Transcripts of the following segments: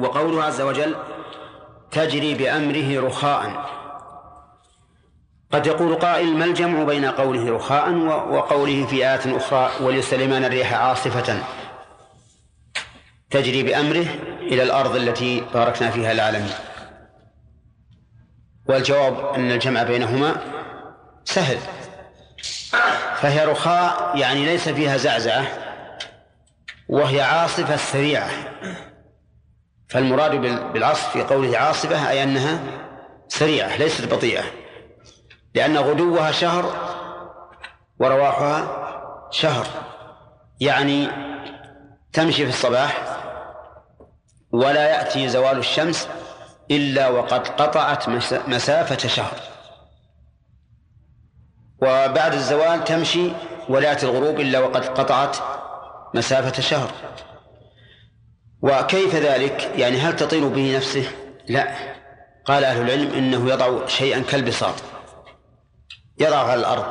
وقوله عز وجل تجري بأمره رخاء. قد يقول قائل ما الجمع بين قوله رخاء وقوله في آيات أخرى ولسليمان الريح عاصفة. تجري بأمره إلى الأرض التي باركنا فيها العالمين والجواب أن الجمع بينهما سهل. فهي رخاء يعني ليس فيها زعزعة وهي عاصفة سريعة. فالمراد بالعصف في قوله عاصفة أي أنها سريعة ليست بطيئة لأن غدوها شهر ورواحها شهر يعني تمشي في الصباح ولا يأتي زوال الشمس إلا وقد قطعت مسافة شهر. وبعد الزوال تمشي ولا يأتي الغروب إلا وقد قطعت مسافة شهر. وكيف ذلك؟ يعني هل تطير به نفسه؟ لا. قال أهل العلم إنه يضع شيئا كالبساط يضعه على الأرض.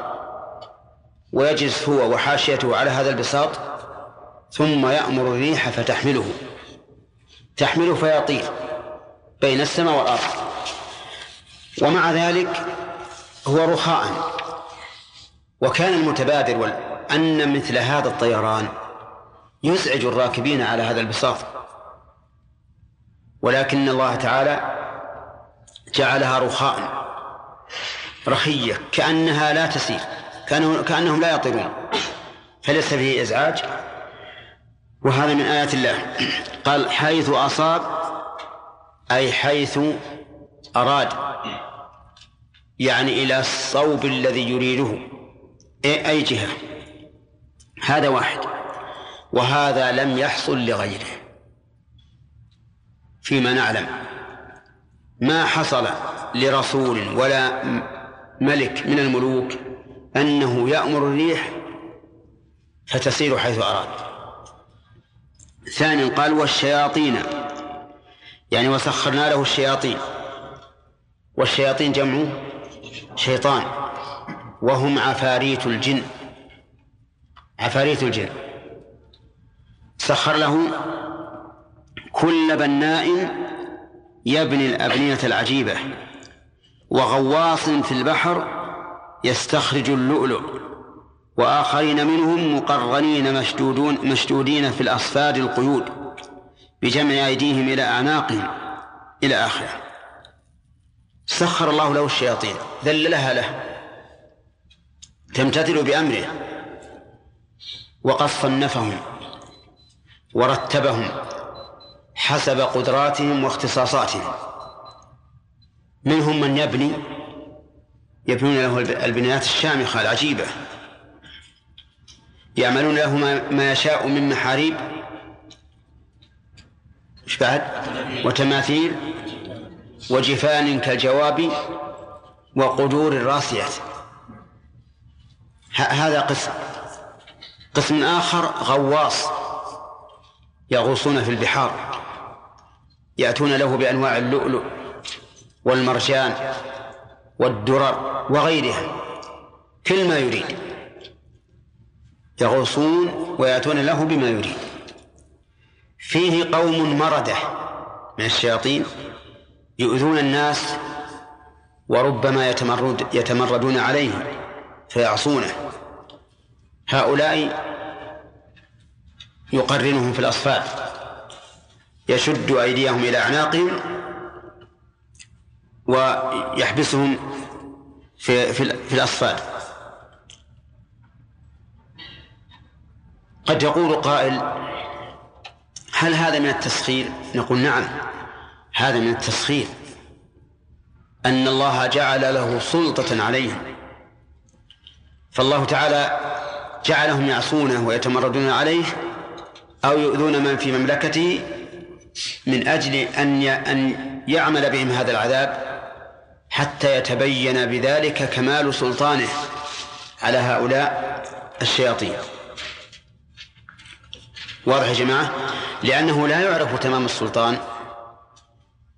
ويجلس هو وحاشيته على هذا البساط ثم يأمر الريح فتحمله. تحمله فيطير بين السماء والأرض. ومع ذلك هو رخاء. وكان المتبادر أن مثل هذا الطيران يزعج الراكبين على هذا البساط. ولكن الله تعالى جعلها رخاء رخية كأنها لا تسير كأنهم لا يطيرون. فليس فيه إزعاج. وهذا من آيات الله. قال حيث أصاب أي حيث أراد يعني إلى الصوب الذي يريده أي جهة. هذا واحد. وهذا لم يحصل لغيره. فيما نعلم. ما حصل لرسول ولا ملك من الملوك أنه يأمر الريح فتسير حيث أراد. ثانيا قال والشياطين يعني وسخرنا له الشياطين. والشياطين جمع شيطان وهم عفاريت الجن. عفاريت الجن. سخر له كل بناء يبني الأبنية العجيبة وغواص في البحر يستخرج اللؤلؤ وآخرين منهم مقرنين مشدودون مشدودين في الأصفاد القيود بجمع أيديهم إلى أعناقهم إلى آخره. سخر الله له الشياطين ذللها له تمتثل بأمره وقد صنفهم ورتبهم حسب قدراتهم واختصاصاتهم. منهم من يبني يبنون له البنايات الشامخة العجيبة. يعملون له ما يشاء من محاريب. إيش بعد؟ وتماثيل. وجفان كالجواب. وقدور الراسيات. هذا قسم. قسم آخر غواص يغوصون في البحار. يأتون له بأنواع اللؤلؤ والمرجان والدرر وغيرها كل ما يريد. يغوصون ويأتون له بما يريد. فيه قوم مردة من الشياطين يؤذون الناس وربما يتمرد يتمردون عليه فيعصونه. هؤلاء يقرنهم في الأصفاد. يشد أيديهم إلى أعناقهم ويحبسهم في في, في الأصفاد. قد يقول قائل هل هذا من التسخير؟ نقول نعم هذا من التسخير. أن الله جعل له سلطة عليهم. فالله تعالى جعلهم يعصونه ويتمردون عليه أو يؤذون من في مملكته من أجل أن أن يعمل بهم هذا العذاب حتى يتبين بذلك كمال سلطانه على هؤلاء الشياطين. واضح يا جماعة؟ لأنه لا يعرف تمام السلطان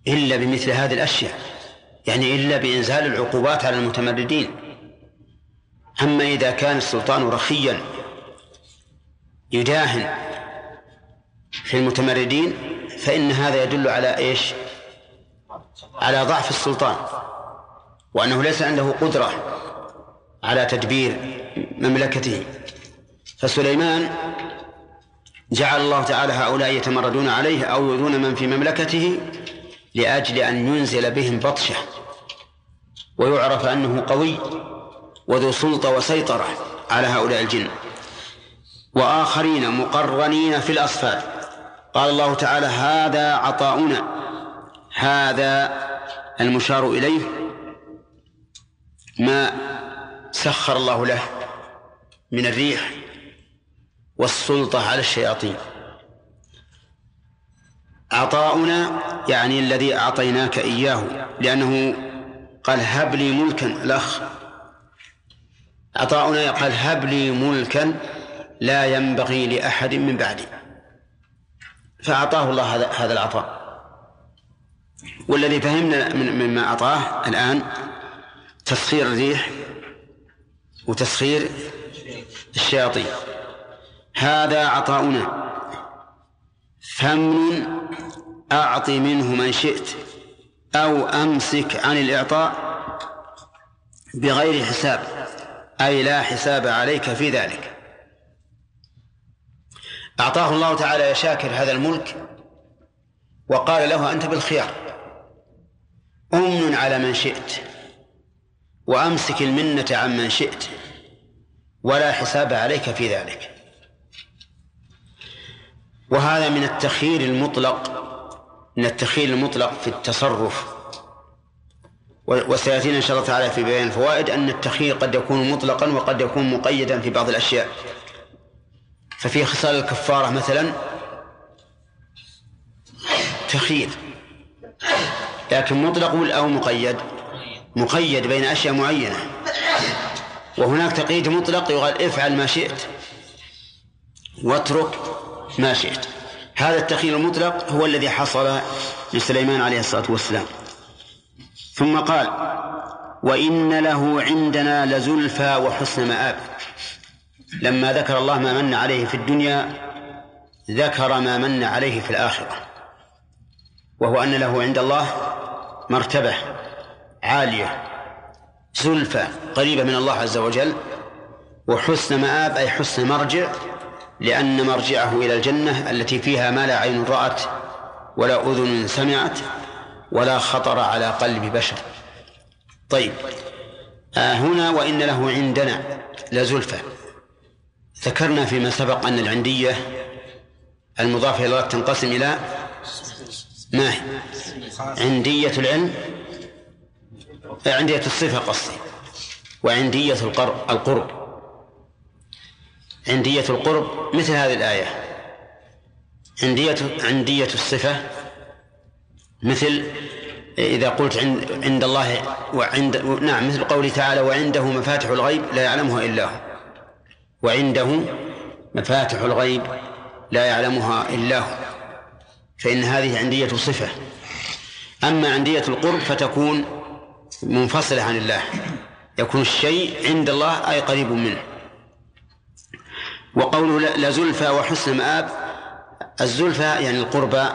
إلا بمثل هذه الأشياء يعني إلا بإنزال العقوبات على المتمردين. أما إذا كان السلطان رخيا يداهن في المتمردين فإن هذا يدل على إيش؟ على ضعف السلطان وأنه ليس عنده قدرة على تدبير مملكته. فسليمان جعل الله تعالى هؤلاء يتمردون عليه أو يؤذون من في مملكته لأجل أن ينزل بهم بطشة ويعرف أنه قوي وذو سلطة وسيطرة على هؤلاء الجن. وآخرين مقرنين في الأصفاد. قال الله تعالى هذا عطاؤنا هذا المشار إليه ما سخر الله له من الريح والسلطة على الشياطين. عطاؤنا يعني الذي أعطيناك إياه لأنه قال هب لي ملكا الأخ. عطاؤنا قال هب لي ملكا لا ينبغي لأحد من بعدي. فأعطاه الله هذا العطاء. والذي فهمنا مما أعطاه الآن تسخير الريح وتسخير الشياطين. هذا عطاؤنا. فمن أعط منه من شئت أو أمسك عن الإعطاء بغير حساب أي لا حساب عليك في ذلك. أعطاه الله تعالى يا شاكر هذا الملك وقال له أنت بالخيار. أمن على من شئت وأمسك المنة عن من شئت ولا حساب عليك في ذلك. وهذا من التخيير المطلق من التخيير المطلق في التصرف. وسيأتينا إن شاء الله تعالى في بيان الفوائد أن التخيير قد يكون مطلقا وقد يكون مقيدا في بعض الأشياء. ففي خصال الكفارة مثلا. تخيير لكن مطلق أو مقيد. مقيد بين أشياء معينة. وهناك تقييد مطلق يقال افعل ما شئت. واترك ما شئت. هذا التخيير المطلق هو الذي حصل لسليمان عليه الصلاة والسلام. ثم قال وإن له عندنا لزلفى وحسن مآب. لما ذكر الله ما من عليه في الدنيا ذكر ما من عليه في الآخرة. وهو أن له عند الله مرتبة عالية زلفى قريبة من الله عز وجل وحسن مآب أي حسن مرجع لأن مرجعه إلى الجنة التي فيها ما لا عين رأت ولا أذن سمعت ولا خطر على قلب بشر. طيب آه هنا وإن له عندنا لزلفى. ذكرنا فيما سبق أن العندية المضافة إلى الله تنقسم إلى ما هي؟ عندية العلم عندية الصفة قصدي وعندية القرب. عندية القرب مثل هذه الآية. عندية عندية الصفة مثل إذا قلت عند عند الله وعند نعم مثل قوله تعالى وعنده مفاتح الغيب لا يعلمها إلا هو. وعنده مفاتح الغيب لا يعلمها إلا هو فإن هذه عندية صفة. أما عندية القرب فتكون منفصلة عن الله يكون الشيء عند الله أي قريب منه. وقوله لزلفى وحسن مآب الزلفى يعني القربى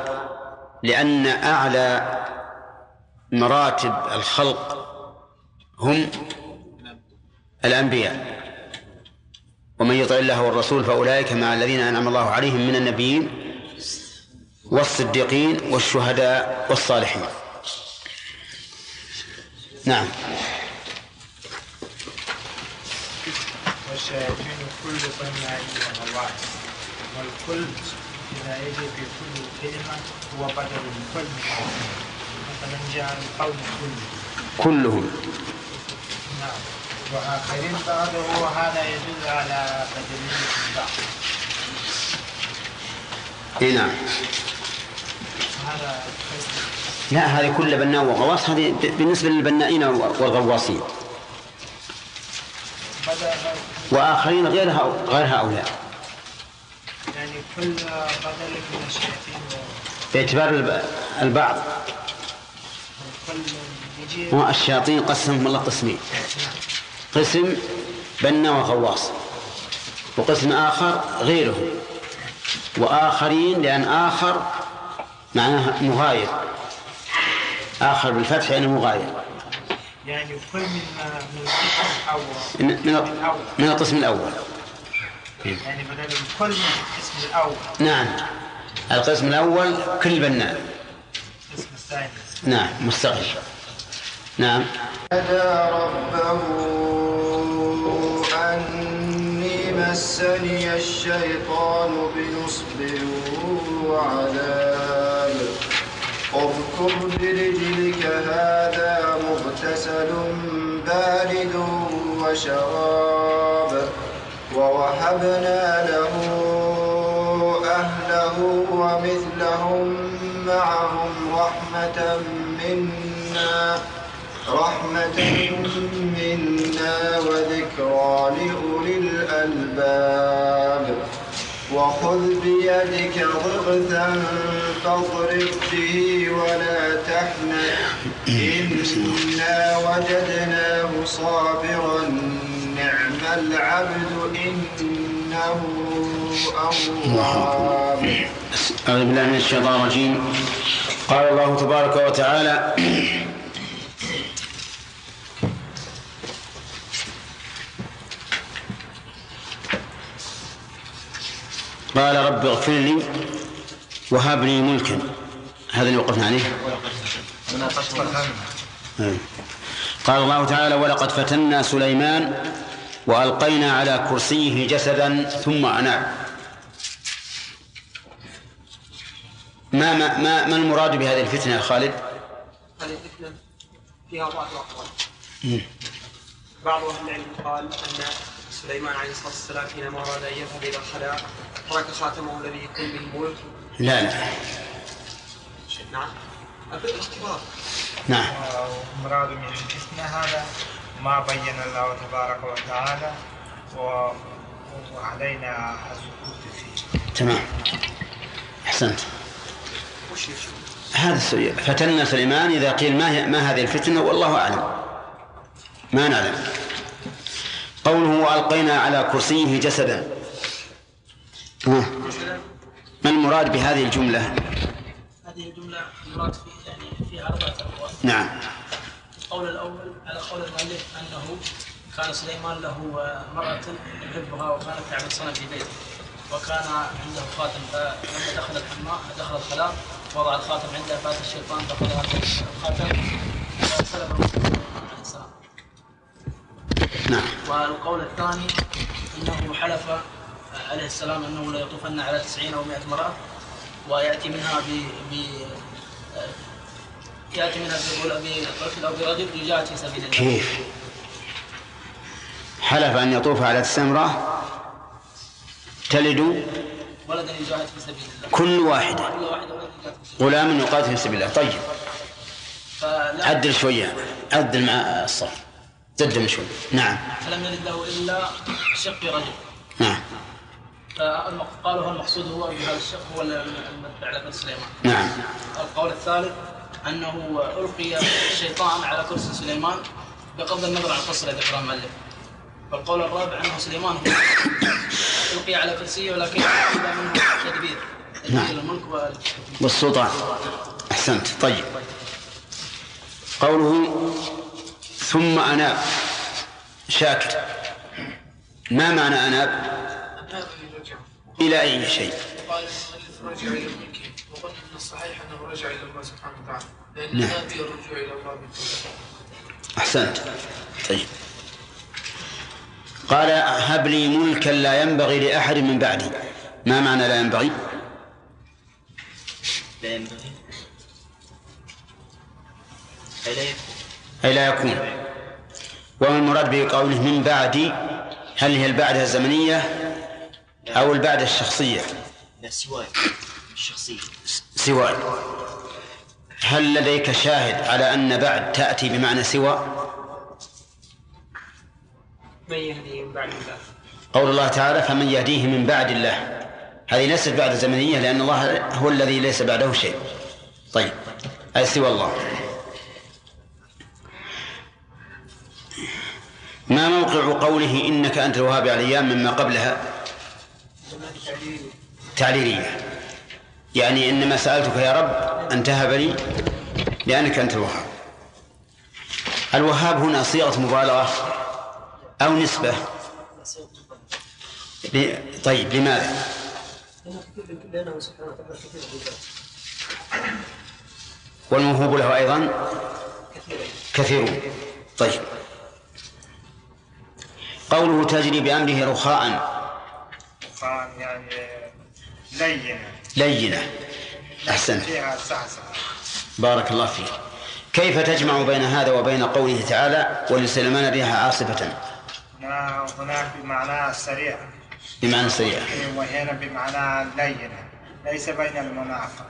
لأن أعلى مراتب الخلق هم الأنبياء. ومن يطع الله والرسول فأولئك مع الذين أنعم الله عليهم من النبيين والصديقين والشهداء والصالحين. نعم. والشياطين كل بناء وغواص والكل إذا يجي في كل كلمة هو بدل الكل مثلا جاء القول كله كلهم. نعم. وآخرين بعضه هذا يدل على بدلية البعض. اي نعم. هذا لا هذه كل بناء وغواص. هذه بالنسبة للبنائين والغواصين. وآخرين غيرها غير هؤلاء. يعني كل بدل من الشياطين باعتبار الب- البعض. وكل يجي هو الشياطين قسمهم الله قسمين قسم بنا وغواص وقسم آخر غيره وآخرين لأن آخر معناها مغاير آخر بالفتح يعني مغاير. يعني كل من من القسم الأول. من القسم الأول. يعني بدل الكل من القسم الأول. نعم. القسم الأول كل بناء القسم الثاني. نعم مستقل. نعم. نادى ربه أني مسني الشيطان بنصب وعذاب. اركض برجلك هذا مغتسل بارد وشراب ووهبنا له أهله ومثلهم معهم رحمة منا. رحمة منا وذكرى لأولي الألباب. وخذ بيدك ضغثا فاضرب به ولا تحنث. إنا وجدناه صابرا. نعم العبد إنه أواب. أعوذ بالله من الشيطان الرجيم. قال الله تبارك وتعالى قال رب اغفر لي وهب لي ملكا هذا اللي وقفنا عليه أي. قال الله تعالى ولقد فتنا سليمان وألقينا على كرسيه جسدا ثم أناب ما ما ما, ما المراد بهذه الفتنة يا خالد؟ هذه الفتنة فيها أربعة أقوال مم. بعض أهل العلم قال أن سليمان عليه الصلاة والسلام حينما أراد أن يذهب إلى الخلاء ترك خاتمه الذي يكون به الملك. لا لا. نعم. الاختبار. نعم. والمراد من الفتنة هذا ما بين الله تبارك وتعالى و... وعلينا السكوت فيه. تمام. يشوف؟ هذا السؤال فتنا سليمان إذا قيل ما هي ما هذه الفتنة والله أعلم. ما نعلم. قوله وألقينا على كرسيه جسدا. ما المراد بهذه الجملة؟ هذه الجملة المراد فيه يعني فيها أربعة أقوال. نعم. القول الأول على قول المؤلف أنه كان سليمان له مرأة يحبها وكانت تعمل صنم في بيته. وكان عنده خاتم فلما دخل الحمام دخل الخلاء وضع الخاتم عنده فات الشيطان هذا الخاتم فسلبه عليه السلام. نعم. والقول الثاني إنه حلف عليه السلام أنه لا يطوفن على تسعين أو 100 امرأة ويأتي منها ب ب يأتي منها بغل- بطفل أو برجل يجاهد في سبيل الله. كيف؟ حلف أن يطوف على تسع امرأة؟ تلد؟ ولدا يجاهد في سبيل الله. كل واحدة. غلام يقاتل في سبيل الله. طيب. عدل شوية. عدل مع الصف زدم شوي. نعم. فلم يلد له إلا شق رجل. نعم. فقالوا هو المقصود هو بهذا الشق هو المتبع لبن سليمان. نعم. القول الثالث أنه ألقي الشيطان على كرسي سليمان بغض النظر عن قصر ذكر المؤلف والقول الرابع أنه سليمان هو ألقي على كرسيه ولكن منه تدبير. نعم. الملك والسلطان. أحسنت. طيب. قوله ثم أناب. شاكر ما معنى أناب؟ إلى أي شيء؟ قال رجع وقلنا ان الصحيح انه رجع إلى الله سبحانه وتعالى لأن نعم. الرجوع إلى الله أحسنت. طيب. قال هب لي ملكا لا ينبغي لأحد من بعدي. ما معنى لا ينبغي؟ لا ينبغي. لا يكون أي لا يكون. وما المراد بقوله من بعدي هل هي البعدة الزمنية أو البعدة الشخصية؟ لا سواي. الشخصية. سواء هل لديك شاهد على أن بعد تأتي بمعنى سوى؟ من يهدي من بعد الله. قول الله تعالى فمن يهديه من بعد الله. هذه ليست بعد زمنية لأن الله هو الذي ليس بعده شيء. طيب أي سوى الله. قوله إنك أنت الوهاب الأيام مما قبلها تعليلية. يعني إنما سألتك يا رب أن تهب لي لأنك أنت الوهاب. الوهاب هنا صيغة مبالغة أو نسبة. طيب لماذا؟ والموهوب له أيضا كثيرون. طيب. قوله تجري بأمره رخاء. قال يعني لينة. لينة. أحسنت فيها سعسعة. بارك الله فيك. كيف تجمع بين هذا وبين قوله تعالى ولسليمان الريح عاصفة هنا هناك بمعنى سريع. بمعنى سريع. وهنا بمعنى لينة. ليس بين المنافق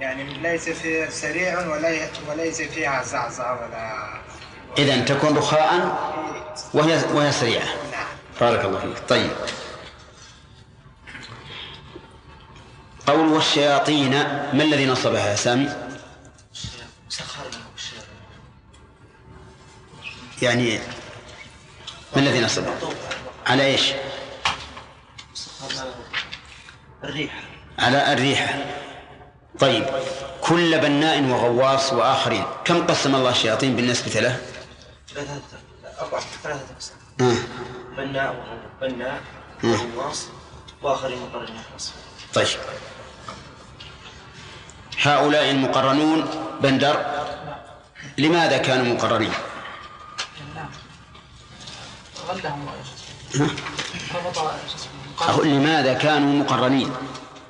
يعني ليس في سريع ولي وليس فيها زعزعة ولا إذا تكون رخاء وهي وهي سريعة بارك الله فيك طيب قول والشياطين ما الذي نصبها يا سامي؟ يعني ما الذي نصبها؟ على إيش؟ مسخر لهم الريح على الريحة طيب كل بناء وغواص وآخرين كم قسم الله الشياطين بالنسبة له؟ ثلاثة أربعة ثلاثة أقسام آه. بناء بناء مم. وغواص وآخرين مقرنين طيب هؤلاء المقرنون بندر لماذا كانوا مقرنين؟ نعم أقول لماذا كانوا مقرنين؟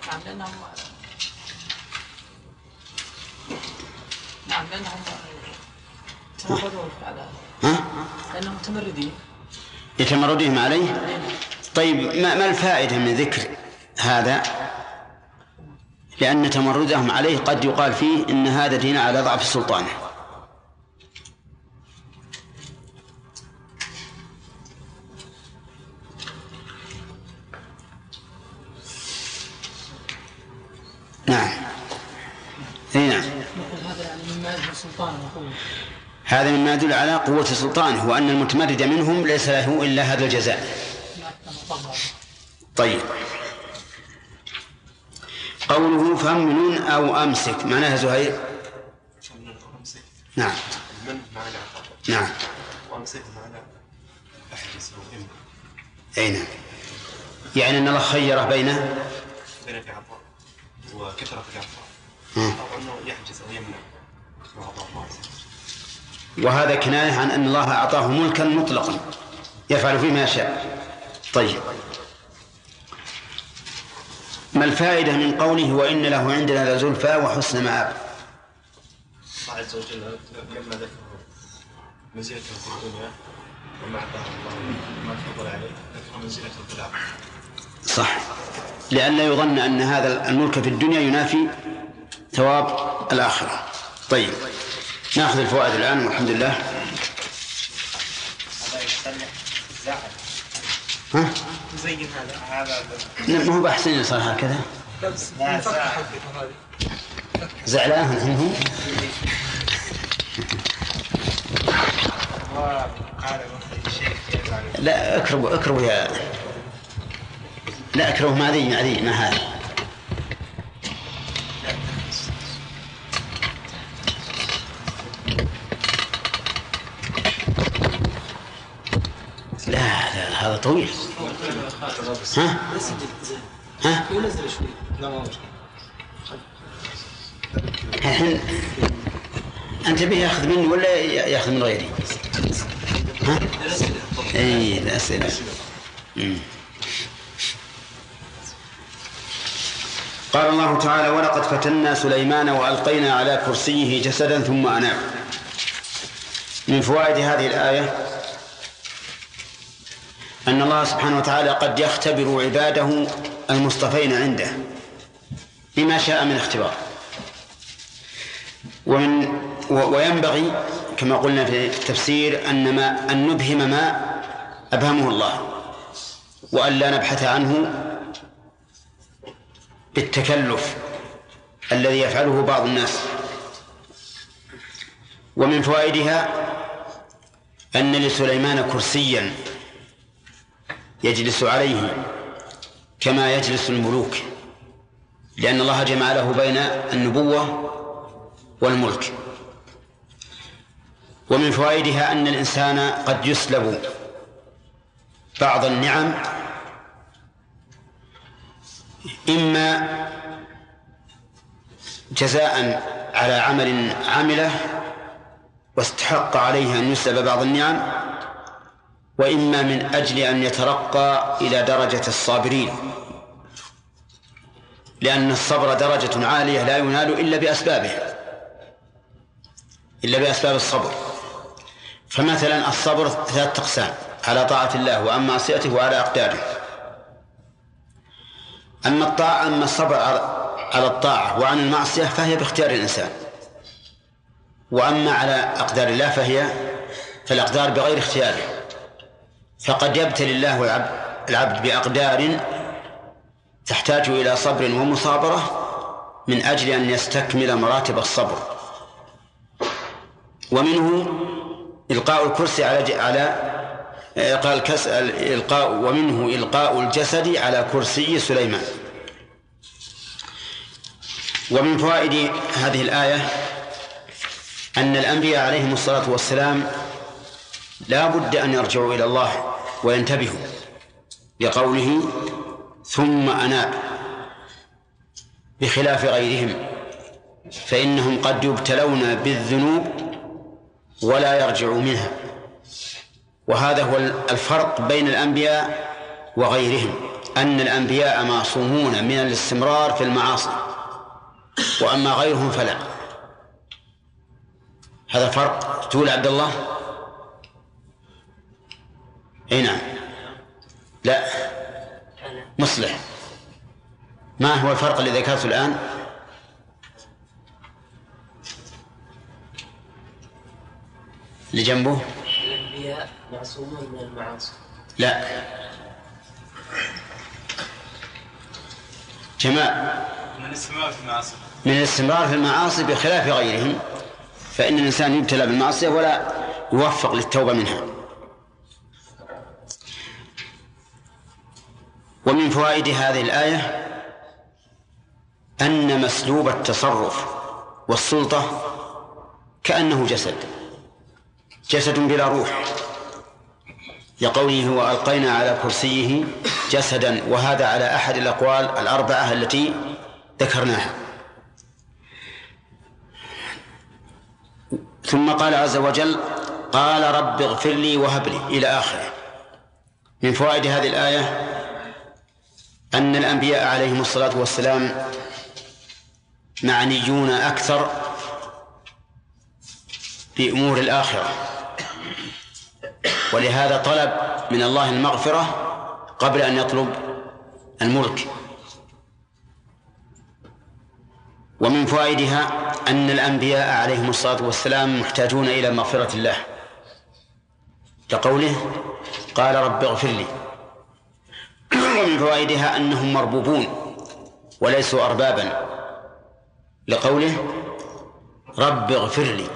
نعم لأنهم نعم لأنهم تمردون على ها؟ لأنهم متمردين. لتمردهم عليه؟ طيب ما, ما الفائدة من ذكر هذا؟ لأن تمردهم عليه قد يقال فيه إن هذا دين على ضعف سلطانه نعم. اي نعم. نقول هذا يعني مما يظهر سلطانه وقوته هذا مما يدل على قوة سلطانه وأن المتمرد منهم ليس له إلا هذا الجزاء. طيب. قوله فمن أو أمسك معناها زهير؟ نعم. نعم. وأمسك معنى إمن أي نعم. يعني أن الله خيره بينه؟ بين في عطاء وكثرة في عطاء مم. أو أنه يحجز أو يمنع كما أعطاه الله عز وجل وهذا كناية عن أن الله أعطاه ملكا مطلقا يفعل فيه ما يشاء. طيب. ما الفائدة من قوله وإن له عندنا لزلفى وحسن مآب؟ الله عز وجل لما ذكر منزلته في الدنيا وما أعطاه الله ما فضل عليه ذكر في الآخرة. صح. لئلا يظن أن هذا الملك في الدنيا ينافي ثواب الآخرة. طيب. ناخذ الفوائد الآن والحمد لله. ها؟ زين هذا هذا ما هو بأحسن يصير هكذا. لا زعل زعلان عنه لا اكربوا اكربوا يا لا اكرهوا ما ذي ما ذي ما هذا. لا لا هذا طويل ها ها الحين أنت به ياخذ مني ولا ياخذ من غيري؟ ها؟ إي الاسئله مم. قال الله تعالى ولقد فتنا سليمان وألقينا على كرسيه جسدا ثم أناب من فوائد هذه الآية أن الله سبحانه وتعالى قد يختبر عباده المصطفين عنده بما شاء من اختبار. ومن وينبغي كما قلنا في التفسير أن ما أن نبهم ما أبهمه الله وأن لا نبحث عنه بالتكلف الذي يفعله بعض الناس. ومن فوائدها أن لسليمان كرسيا يجلس عليه كما يجلس الملوك لأن الله جمع له بين النبوة والملك. ومن فوائدها أن الإنسان قد يسلب بعض النعم إما جزاء على عمل عمله واستحق عليه أن يسلب بعض النعم وإما من أجل أن يترقى إلى درجة الصابرين. لأن الصبر درجة عالية لا ينال إلا بأسبابه إلا بأسباب الصبر. فمثلا الصبر ثلاثة أقسام على طاعة الله وعن معصيته وعلى أقداره أما الطاعة أما الصبر على الطاعة وعن المعصية فهي باختيار الإنسان. وأما على أقدار الله فهي فالأقدار بغير اختياره. فقد يبتلي الله العبد, العبد بأقدار تحتاج إلى صبر ومصابرة من أجل أن يستكمل مراتب الصبر. ومنه إلقاء الكرسي على على إلقاء الكس إلقاء ومنه إلقاء الجسد على كرسي سليمان. ومن فوائد هذه الآية أن الأنبياء عليهم الصلاة والسلام لا بد أن يرجعوا إلى الله وينتبهوا لقوله ثم أناب بخلاف غيرهم فإنهم قد يبتلون بالذنوب ولا يرجعوا منها. وهذا هو الفرق بين الأنبياء وغيرهم أن الأنبياء معصومون من الاستمرار في المعاصي وأما غيرهم فلا. هذا فرق. تقول عبد الله؟ اي نعم. لا. مصلح. ما هو الفرق الذي ذكرته الآن؟ اللي جنبه؟ الأنبياء معصومون من المعاصي. لا. جمال من الاستمرار في المعاصي. من الاستمرار في المعاصي بخلاف غيرهم فإن الإنسان يبتلى بالمعصية ولا يوفق للتوبة منها. ومن فوائد هذه الآية أن مسلوب التصرف والسلطة كأنه جسد جسد بلا روح. لقوله وألقينا على كرسيه جسدا وهذا على أحد الأقوال الأربعة التي ذكرناها. ثم قال عز وجل قال رب اغفر لي وهب لي إلى آخره. من فوائد هذه الآية أن الأنبياء عليهم الصلاة والسلام معنيون أكثر بأمور الآخرة. ولهذا طلب من الله المغفرة قبل أن يطلب الملك. ومن فوائدها أن الأنبياء عليهم الصلاة والسلام محتاجون إلى مغفرة الله. كقوله قال رب اغفر لي. ومن فوائدها أنهم مربوبون وليسوا أربابا. لقوله رب اغفر لي.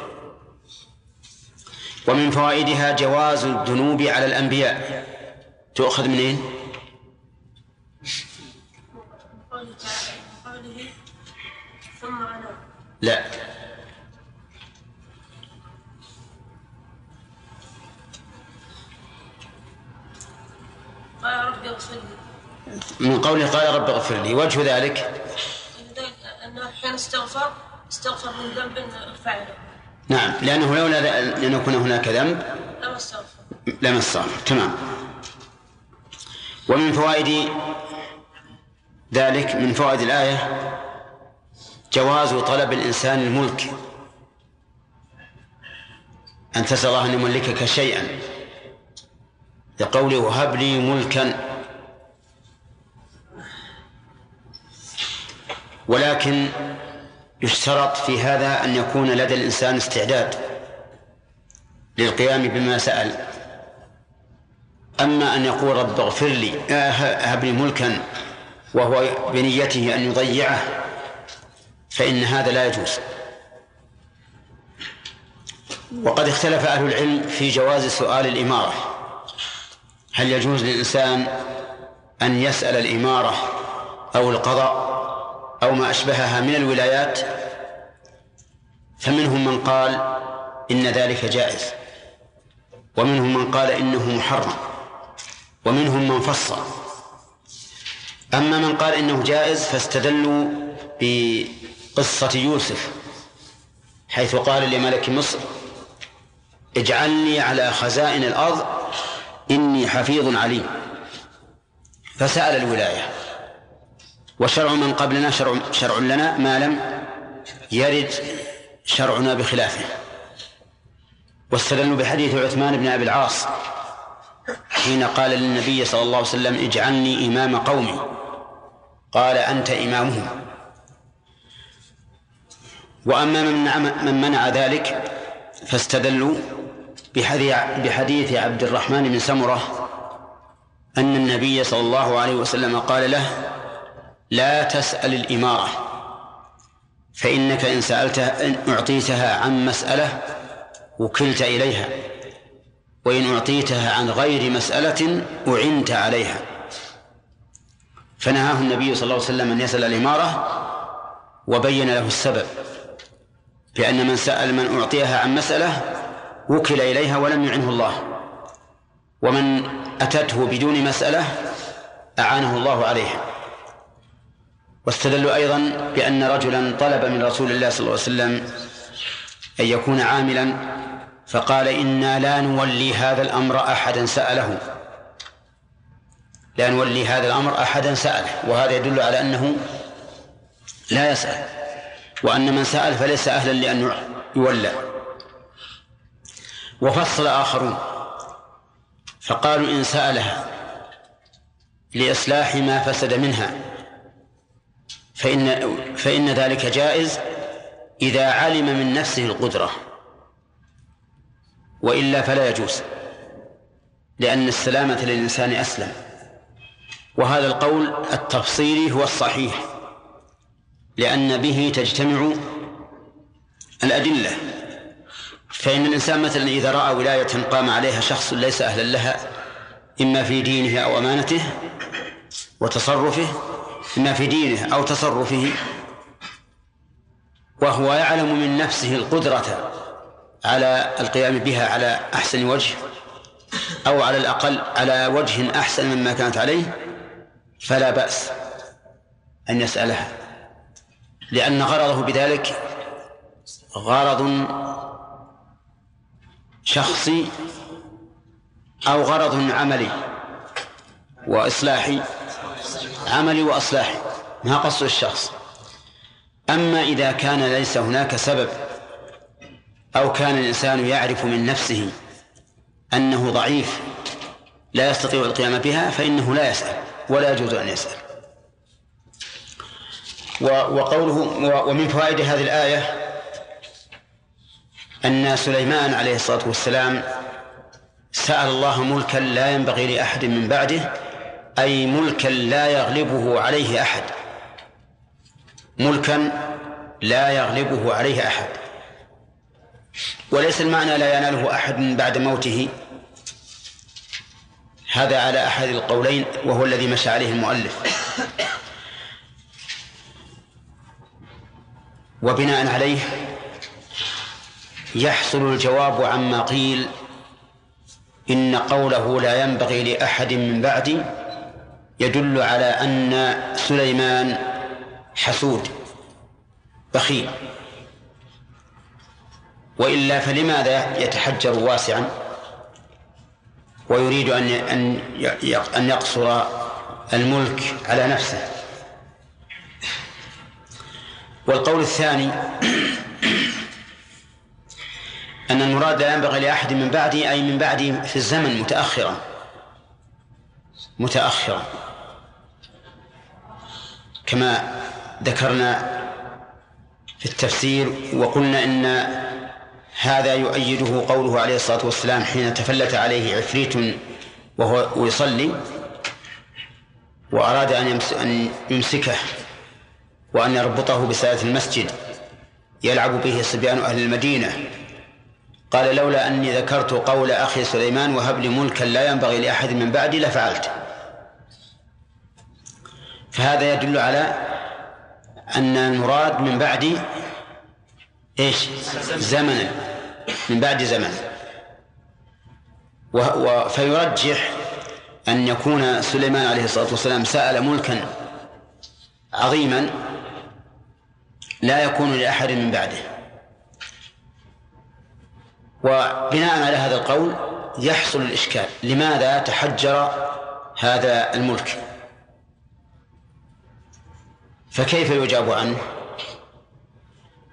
ومن فوائدها جواز الذنوب على الأنبياء. تؤخذ منين؟ قوله ثم أنا. لا. من قوله قال رب اغفر لي. وجه ذلك؟ أنه حين استغفر استغفر من ذنب فعله نعم لأنه لولا أن يكون هناك ذنب. لم أستغفر. لما أستغفر. تمام. ومن فوائد ذلك من فوائد الآية جواز طلب الإنسان الملك. أن تسأل الله أن يملكك شيئا. لقوله وهب لي ملكا. ولكن يشترط في هذا أن يكون لدى الإنسان استعداد للقيام بما سأل. أما أن يقول رب اغفر لي آه، هب لي ملكا وهو بنيته أن يضيعه فإن هذا لا يجوز. وقد اختلف أهل العلم في جواز سؤال الإمارة. هل يجوز للإنسان أن يسأل الإمارة أو القضاء؟ أو ما أشبهها من الولايات فمنهم من قال إن ذلك جائز ومنهم من قال إنه محرم ومنهم من فصل أما من قال إنه جائز فاستدلوا بقصة يوسف حيث قال لملك مصر اجعلني على خزائن الأرض إني حفيظ عليم. فسأل الولاية وشرع من قبلنا شرع, شرع لنا ما لم يرد شرعنا بخلافه. واستدلوا بحديث عثمان بن أبي العاص حين قال للنبي صلى الله عليه وسلم اجعلني إمام قومي. قال أنت إمامهم. وأما من منع ذلك فاستدلوا بحديث عبد الرحمن بن سمرة أن النبي صلى الله عليه وسلم قال له لا تسأل الإمارة فإنك إن سألتها إن أعطيتها عن مسألة وكلت إليها وإن أعطيتها عن غير مسألة أعنت عليها. فنهاه النبي صلى الله عليه وسلم أن يسأل الإمارة وبين له السبب بأن من سأل من أعطيها عن مسألة وكل إليها ولم يعنه الله ومن أتته بدون مسألة أعانه الله عليها. واستدلوا أيضا بأن رجلا طلب من رسول الله صلى الله عليه وسلم أن يكون عاملا فقال إنا لا نولي هذا الأمر أحدا سأله. لا نولي هذا الأمر أحدا سأله وهذا يدل على أنه لا يسأل وأن من سأل فليس أهلا لأن يولى. وفصل آخرون فقالوا إن سألها لإصلاح ما فسد منها. فإن فإن ذلك جائز إذا علم من نفسه القدرة. وإلا فلا يجوز لأن السلامة للإنسان أسلم. وهذا القول التفصيلي هو الصحيح لأن به تجتمع الأدلة. فإن الإنسان مثلا إذا رأى ولاية قام عليها شخص ليس أهلا لها إما في دينه أو أمانته وتصرفه إما في دينه أو تصرفه. وهو يعلم من نفسه القدرة على القيام بها على أحسن وجه أو على الأقل على وجه أحسن مما كانت عليه فلا بأس أن يسألها. لأن غرضه بذلك غرض شخصي أو غرض عملي وإصلاحي. عملي وإصلاحي ما قصد الشخص. أما إذا كان ليس هناك سبب أو كان الإنسان يعرف من نفسه أنه ضعيف لا يستطيع القيام بها فإنه لا يسأل ولا يجوز أن يسأل. وقوله ومن فوائد هذه الآية أن سليمان عليه الصلاة والسلام سأل الله ملكا لا ينبغي لأحد من بعده أي ملكا لا يغلبه عليه أحد. ملكا لا يغلبه عليه أحد. وليس المعنى لا يناله أحد بعد موته. هذا على أحد القولين وهو الذي مشى عليه المؤلف. وبناء عليه يحصل الجواب عما قيل إن قوله لا ينبغي لأحد من بعدي يدل على أن سليمان حسود بخيل. وإلا فلماذا يتحجر واسعا؟ ويريد أن أن أن يقصر الملك على نفسه. والقول الثاني أن المراد لا ينبغي لأحد من بعدي أي من بعدي في الزمن متأخرا. متأخرا. كما ذكرنا في التفسير وقلنا إن هذا يؤيده قوله عليه الصلاة والسلام حين تفلت عليه عفريت وهو يصلي وأراد أن أن يمسكه وأن يربطه بساعة المسجد يلعب به صبيان أهل المدينة. قال لولا أني ذكرت قول أخي سليمان وهب لي ملكا لا ينبغي لأحد من بعدي لفعلت. فهذا يدل على أن المراد من بعد إيش؟ زمنا من بعد زمن. فيرجح أن يكون سليمان عليه الصلاة والسلام سأل ملكا عظيما لا يكون لأحد من بعده. وبناء على هذا القول يحصل الإشكال. لماذا تحجر هذا الملك؟ فكيف يجاب عنه؟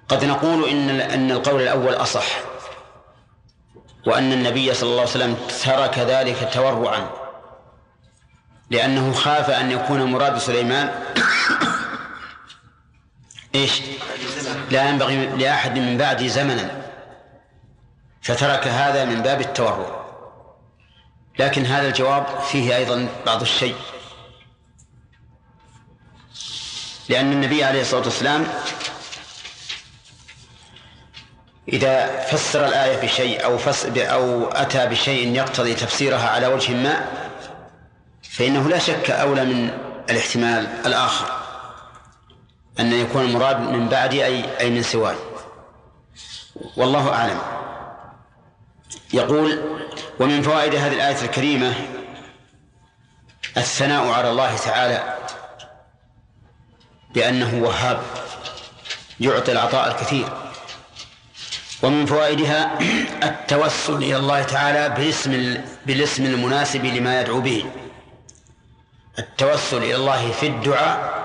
قد نقول إن أن القول الأول أصح وأن النبي صلى الله عليه وسلم ترك ذلك تورعا لأنه خاف أن يكون مراد سليمان. إيش؟ لا ينبغي لأحد من بعده زمنا فترك هذا من باب التورع. لكن هذا الجواب فيه أيضا بعض الشيء. لأن النبي عليه الصلاة والسلام إذا فسر الآية بشيء أو فس أو أتى بشيء يقتضي تفسيرها على وجه ما فإنه لا شك أولى من الاحتمال الآخر أن يكون المراد من بعد أي أي من سواه. والله أعلم. يقول ومن فوائد هذه الآية الكريمة الثناء على الله تعالى بأنه وهاب يعطي العطاء الكثير. ومن فوائدها التوسل إلى الله تعالى بالاسم بالاسم المناسب لما يدعو به. التوسل إلى الله في الدعاء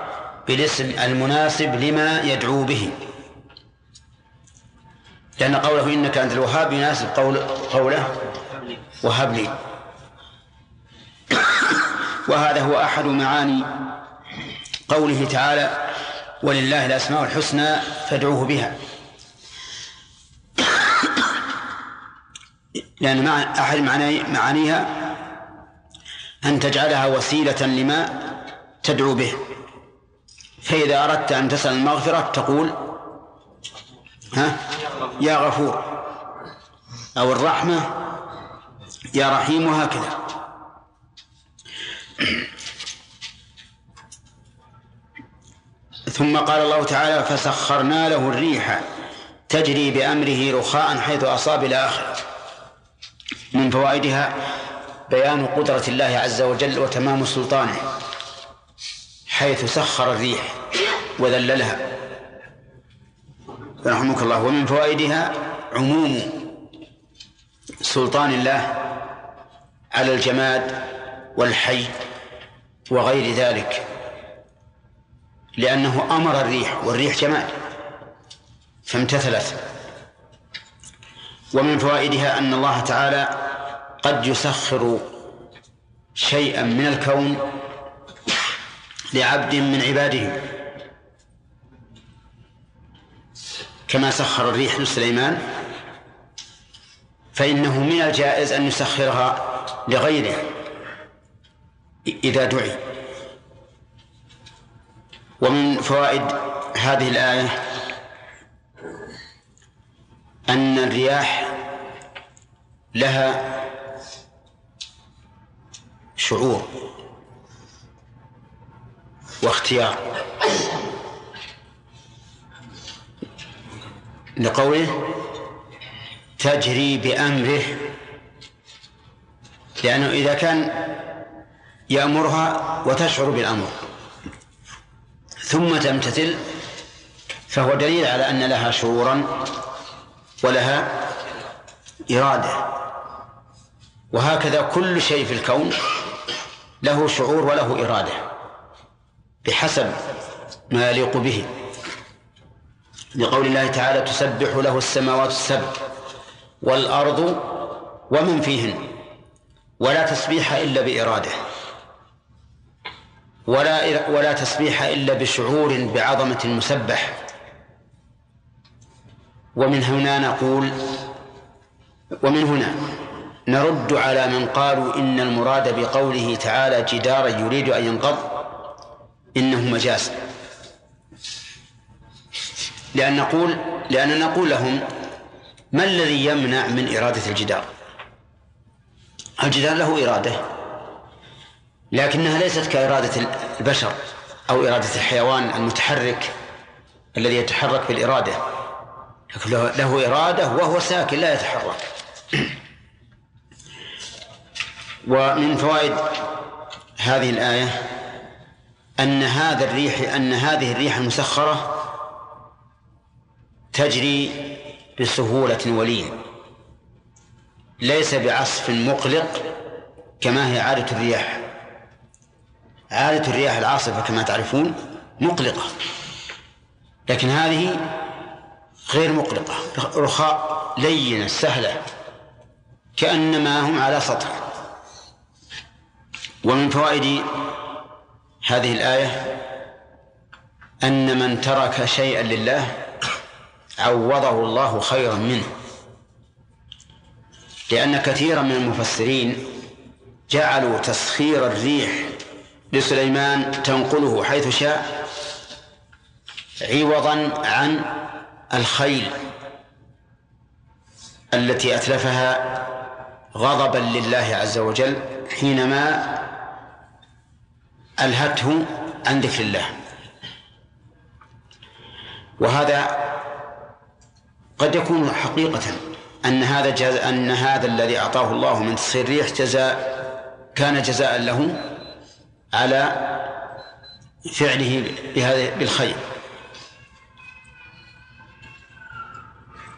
بالاسم المناسب لما يدعو به. لأن قوله إنك أنت الوهاب يناسب قول قوله وهب لي. وهذا هو أحد معاني قوله تعالى ولله الأسماء الحسنى فادعوه بها. لأن مع أحد معانيها أن تجعلها وسيلة لما تدعو به. فإذا أردت أن تسأل المغفرة تقول ها يا غفور أو الرحمة يا رحيم وهكذا ثم قال الله تعالى فسخرنا له الريح تجري بأمره رخاء حيث أصاب إلى آخره من فوائدها بيان قدرة الله عز وجل وتمام سلطانه حيث سخر الريح وذللها. رحمك الله. ومن فوائدها عموم سلطان الله على الجماد والحي وغير ذلك. لأنه أمر الريح والريح جماد. فامتثلت. ومن فوائدها أن الله تعالى قد يسخر شيئا من الكون لعبد من عباده. كما سخر الريح لسليمان فإنه من الجائز أن يسخرها لغيره إذا دعي. ومن فوائد هذه الآية أن الرياح لها شعور واختيار. لقوله تجري بأمره لأنه إذا كان يأمرها وتشعر بالأمر. ثم تمتثل فهو دليل على أن لها شعورا ولها إرادة. وهكذا كل شيء في الكون له شعور وله إرادة بحسب ما يليق به. لقول الله تعالى تسبح له السماوات السبع والأرض ومن فيهن ولا تسبيح إلا بإرادة. ولا ولا تسبيح إلا بشعور بعظمة المسبح ومن هنا نقول ومن هنا نرد على من قالوا إن المراد بقوله تعالى جدارا يريد أن ينقض إنه مجاز. لأن نقول لأن نقول لهم ما الذي يمنع من إرادة الجدار؟ الجدار له إرادة. لكنها ليست كإرادة البشر أو إرادة الحيوان المتحرك الذي يتحرك بالإرادة له, إرادة وهو ساكن لا يتحرك. ومن فوائد هذه الآية أن هذا الريح أن هذه الريح المسخرة تجري بسهولة ولين ليس بعصف مقلق كما هي عادة الرياح. عادة الرياح العاصفة كما تعرفون مقلقة. لكن هذه غير مقلقة. رخاء لينة سهلة كأنما هم على سطح. ومن فوائد هذه الآية أن من ترك شيئا لله عوضه الله خيرا منه. لأن كثيرا من المفسرين جعلوا تسخير الريح لسليمان تنقله حيث شاء عوضا عن الخيل التي أتلفها غضبا لله عز وجل حينما ألهته عن ذكر الله. وهذا قد يكون حقيقة أن هذا جز... أن هذا الذي أعطاه الله من تسخير الريح جزاء كان جزاء له على فعله بهذا بالخير.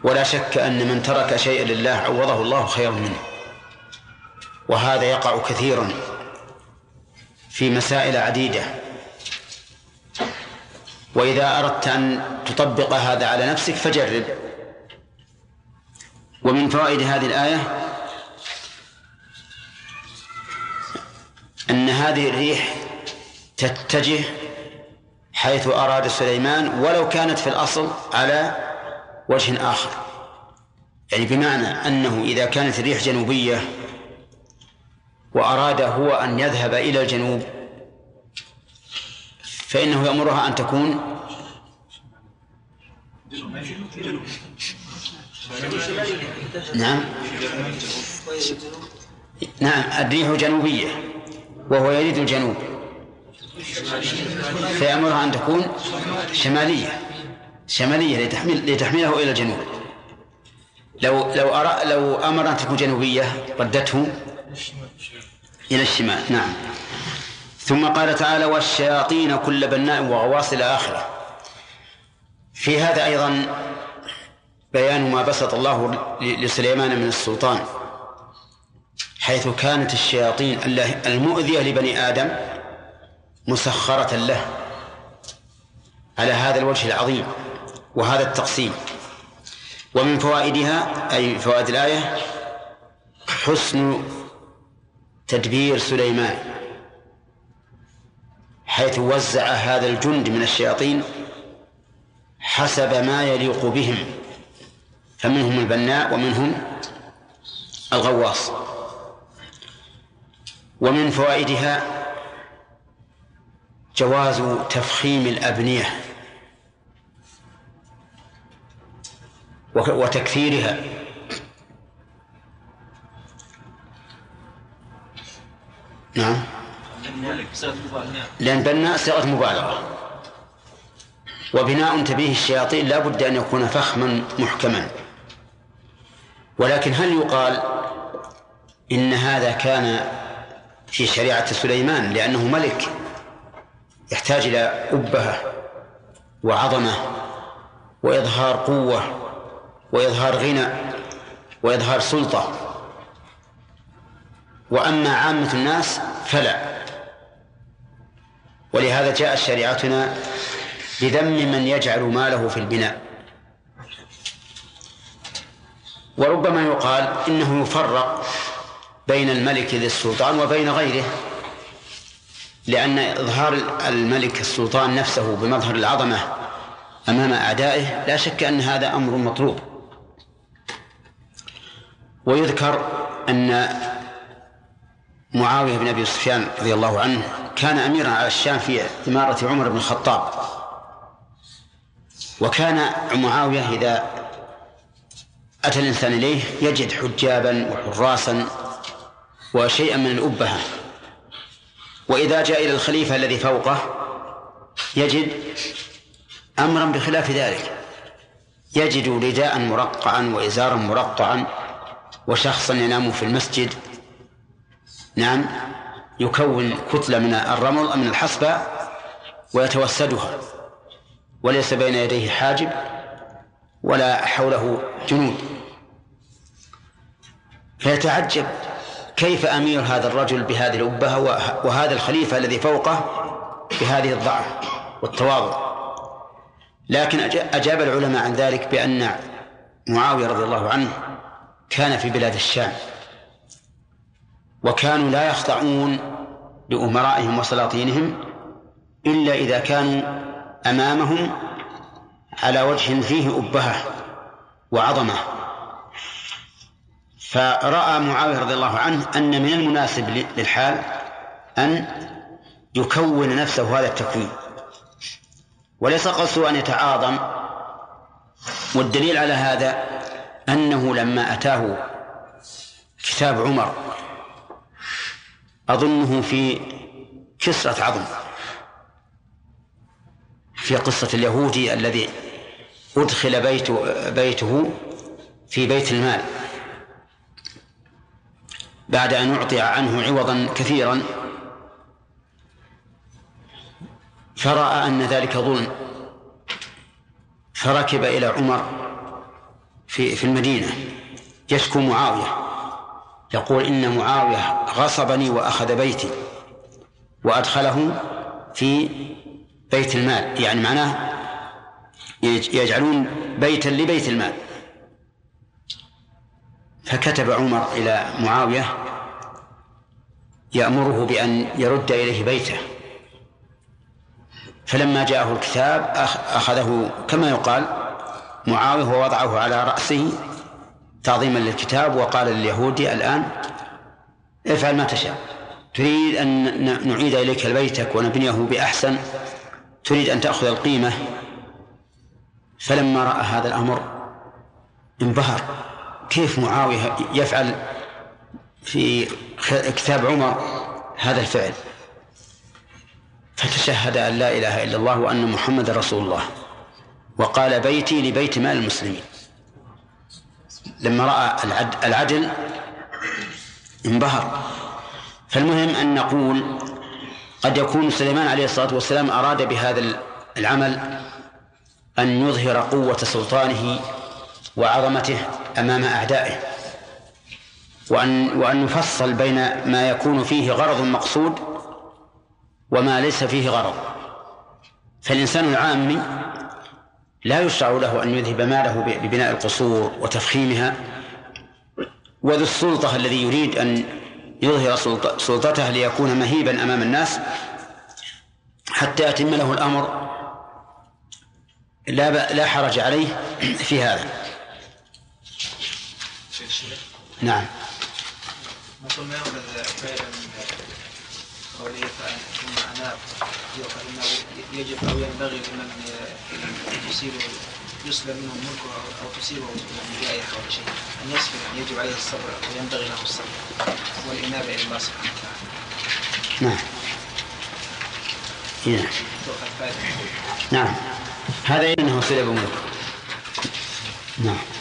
ولا شك أن من ترك شيئا لله عوضه الله خيرا منه. وهذا يقع كثيرا في مسائل عديدة. وإذا أردت أن تطبق هذا على نفسك فجرب. ومن فوائد هذه الآية أن هذه الريح تتجه حيث أراد سليمان ولو كانت في الأصل على وجه آخر. يعني بمعنى أنه إذا كانت الريح جنوبية وأراد هو أن يذهب إلى الجنوب فإنه يأمرها أن تكون نعم. نعم الريح جنوبية. وهو يريد الجنوب. فيأمرها أن تكون شمالية. شمالية لتحمل لتحمله إلى الجنوب. لو لو أرى لو أمر أن تكون جنوبية ردته إلى الشمال. نعم. ثم قال تعالى والشياطين كل بناء وغواص إلى آخرة. في هذا أيضا بيان ما بسط الله لسليمان من السلطان. حيث كانت الشياطين المؤذية لبني آدم مسخرة له على هذا الوجه العظيم وهذا التقسيم. ومن فوائدها أي فوائد الآية حسن تدبير سليمان حيث وزع هذا الجند من الشياطين حسب ما يليق بهم فمنهم البناء ومنهم الغواص. ومن فوائدها جواز تفخيم الأبنية وتكثيرها. نعم. لأن بناء صيغة مبالغة. وبناء تبيه الشياطين لا بد أن يكون فخما محكما. ولكن هل يقال إن هذا كان في شريعة سليمان لأنه ملك يحتاج إلى أبهة وعظمة وإظهار قوة وإظهار غنى وإظهار سلطة. وأما عامة الناس فلا. ولهذا جاءت شريعتنا بذم من يجعل ماله في البناء. وربما يقال إنه يفرق بين الملك ذي السلطان وبين غيره لأن إظهار الملك السلطان نفسه بمظهر العظمة أمام أعدائه لا شك أن هذا أمر مطلوب. ويذكر أن معاوية بن أبي سفيان رضي الله عنه كان أميرا على الشام في إمارة عمر بن الخطاب. وكان معاوية إذا أتى الإنسان إليه يجد حجابا وحراسا وشيئا من الأبهة. وإذا جاء إلى الخليفة الذي فوقه يجد أمرا بخلاف ذلك. يجد رداء مرقعا وإزارا مرقعا وشخصا ينام في المسجد. نعم يكون كتلة من الرمل من الحصبة ويتوسدها وليس بين يديه حاجب ولا حوله جنود. فيتعجب كيف أمير هذا الرجل بهذه الأبهة وهذا الخليفة الذي فوقه بهذه الضعف والتواضع؟ لكن أجاب العلماء عن ذلك بأن معاوية رضي الله عنه كان في بلاد الشام وكانوا لا يخضعون لأمرائهم وسلاطينهم إلا إذا كانوا أمامهم على وجه فيه أبهة وعظمة. فرأى معاوية رضي الله عنه أن من المناسب للحال أن يكون نفسه هذا التكوين. وليس قصده أن يتعاظم والدليل على هذا أنه لما أتاه كتاب عمر أظنه في كسرة عظم في قصة اليهودي الذي أدخل بيت بيته في بيت المال. بعد أن أعطي عنه عوضا كثيرا فرأى أن ذلك ظلم. فركب إلى عمر في في المدينة. يشكو معاوية يقول إن معاوية غصبني وأخذ بيتي وأدخله في بيت المال. يعني معناه يجعلون بيتا لبيت المال. فكتب عمر إلى معاوية يأمره بأن يرد إليه بيته. فلما جاءه الكتاب أخذه كما يقال معاوية ووضعه على رأسه تعظيما للكتاب وقال لليهودي الآن افعل ما تشاء. تريد أن نعيد إليك بيتك ونبنيه بأحسن. تريد أن تأخذ القيمة. فلما رأى هذا الأمر انبهر. كيف معاوية يفعل في كتاب عمر هذا الفعل؟ فتشهد أن لا إله إلا الله وأن محمد رسول الله. وقال بيتي لبيت مال المسلمين. لما رأى العدل انبهر. فالمهم أن نقول قد يكون سليمان عليه الصلاة والسلام أراد بهذا العمل أن يظهر قوة سلطانه وعظمته أمام أعدائه. وأن وأن نفصل بين ما يكون فيه غرض مقصود وما ليس فيه غرض. فالإنسان العامي لا يشرع له أن يذهب ماله ببناء القصور وتفخيمها. وذو السلطة الذي يريد أن يظهر سلطته ليكون مهيبا أمام الناس حتى يتم له الأمر. لا لا حرج عليه في هذا. نعم. نقول ما يأخذ فعلا ثم أناب فإنه يجب أو ينبغي لمن يصيبه يسلم منه ملكه أو تصيبه جائحة أو شيء أن يصبر يعني يجب عليه الصبر وينبغي له الصبر والإنابة إلى الله سبحانه وتعالى نعم. نعم هذا إنه سلب ملك نعم.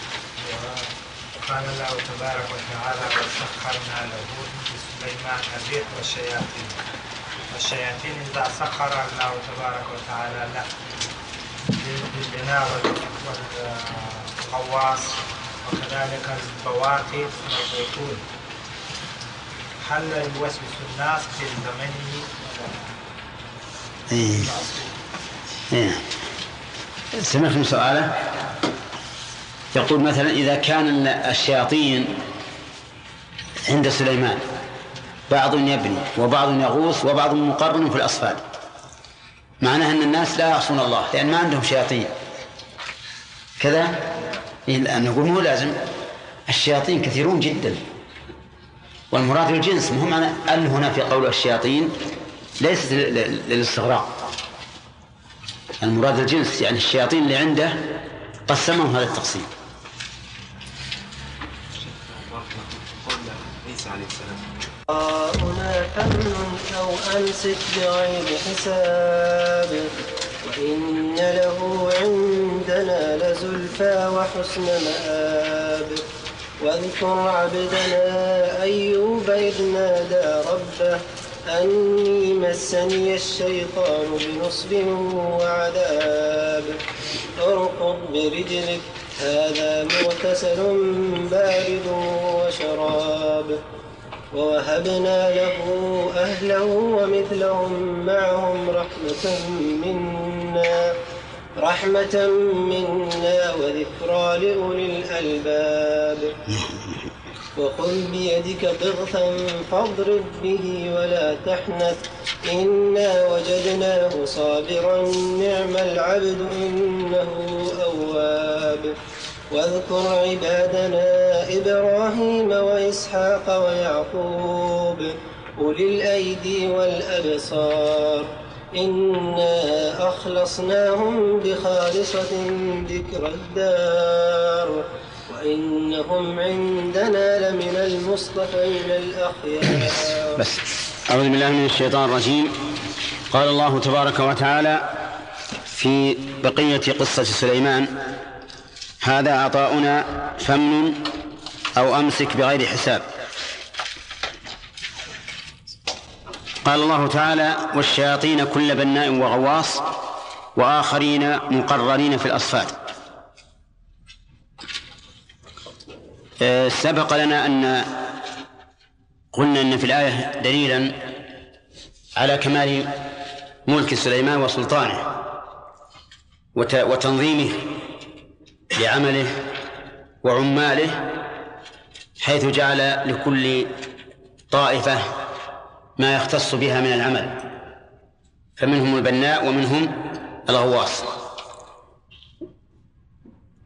قال الله تبارك وتعالى وسخرنا له سليمان الريح والشياطين والشياطين إذا سخر الله تبارك وتعالى له بالبناء والغواص وكذلك البواقي والزيتون هل يوسوس الناس في زمنه إيه. إيه. سمعتم سؤاله يقول مثلا إذا كان الشياطين عند سليمان بعض يبني وبعض يغوص وبعض مقرن في الأصفاد. معناه أن الناس لا يعصون الله لأن ما عندهم شياطين. كذا إيه نقول مو لازم الشياطين كثيرون جدا. والمراد الجنس مهم معنى أن هنا في قول الشياطين ليست للاستغراق. المراد الجنس يعني الشياطين اللي عنده قسمهم هذا التقسيم. هنا فمن أو أمسك بغير حساب. وإن له عندنا لزلفى وحسن مآب. واذكر عبدنا أيوب إذ نادى ربه أني مسني الشيطان بنصب وعذاب. اركض برجلك هذا مغتسل بارد وشراب. ووهبنا له أهله ومثلهم معهم رحمة منا رحمة منا وذكرى لأولي الألباب. وخذ بيدك ضغثا فاضرب به ولا تحنث إنا وجدناه صابرا نعم العبد إنه أواب. واذكر عبادنا إبراهيم وإسحاق ويعقوب أولي الأيدي والأبصار. إنا أخلصناهم بخالصة ذكر الدار. وإنهم عندنا لمن المصطفين الأخيار. بس. أعوذ بالله من الشيطان الرجيم. قال الله تبارك وتعالى في بقية قصة سليمان هذا عطاؤنا فمن أو أمسك بغير حساب. قال الله تعالى والشياطين كل بناء وغواص وآخرين مقررين في الأصفاد. آه، سبق لنا أن قلنا أن في الآية دليلا على كمال ملك سليمان وسلطانه وتنظيمه. لعمله وعماله حيث جعل لكل طائفة ما يختص بها من العمل. فمنهم البناء ومنهم الغواص.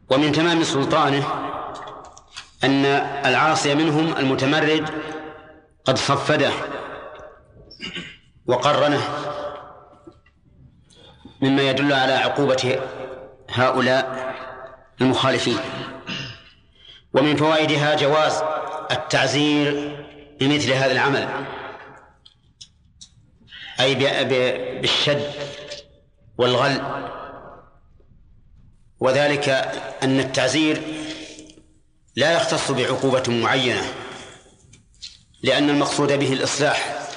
ومن تمام سلطانه أن العاصي منهم المتمرد قد صفده وقرنه مما يدل على عقوبة هؤلاء المخالفين. ومن فوائدها جواز التعزير بمثل هذا العمل. أي بالشد والغل. وذلك أن التعزير لا يختص بعقوبة معينة لأن المقصود به الإصلاح.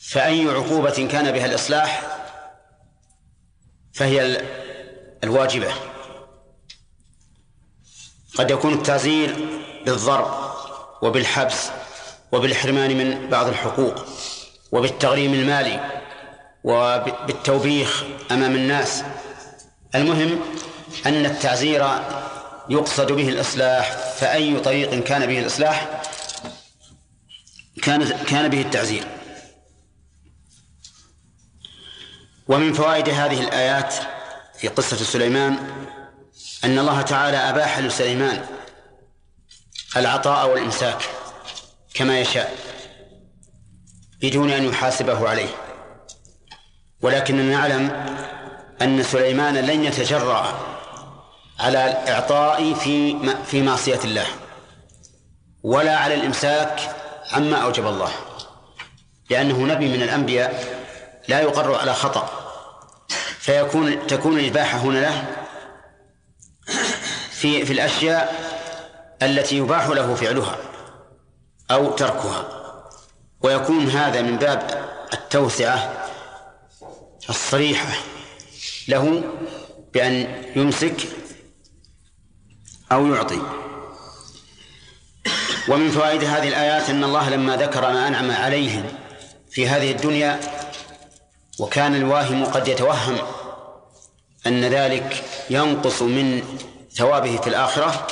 فأي عقوبة كان بها الإصلاح فهي الواجبة. قد يكون التعزير بالضرب وبالحبس وبالحرمان من بعض الحقوق وبالتغريم المالي وبالتوبيخ أمام الناس. المهم أن التعزير يقصد به الإصلاح فأي طريق كان به الإصلاح كان كان به التعزير. ومن فوائد هذه الآيات في قصة سليمان أن الله تعالى أباح لسليمان العطاء والإمساك كما يشاء بدون أن يحاسبه عليه. ولكننا نعلم أن سليمان لن يتجرأ على الإعطاء في في معصية الله ولا على الإمساك عما أوجب الله. لأنه نبي من الأنبياء لا يقر على خطأ فيكون تكون الإباحة هنا له في في الأشياء التي يباح له فعلها أو تركها. ويكون هذا من باب التوسعة الصريحة له بأن يمسك أو يعطي. ومن فوائد هذه الآيات أن الله لما ذكر ما أنعم عليهم في هذه الدنيا وكان الواهم قد يتوهم أن ذلك ينقص من ثوابه في الآخرة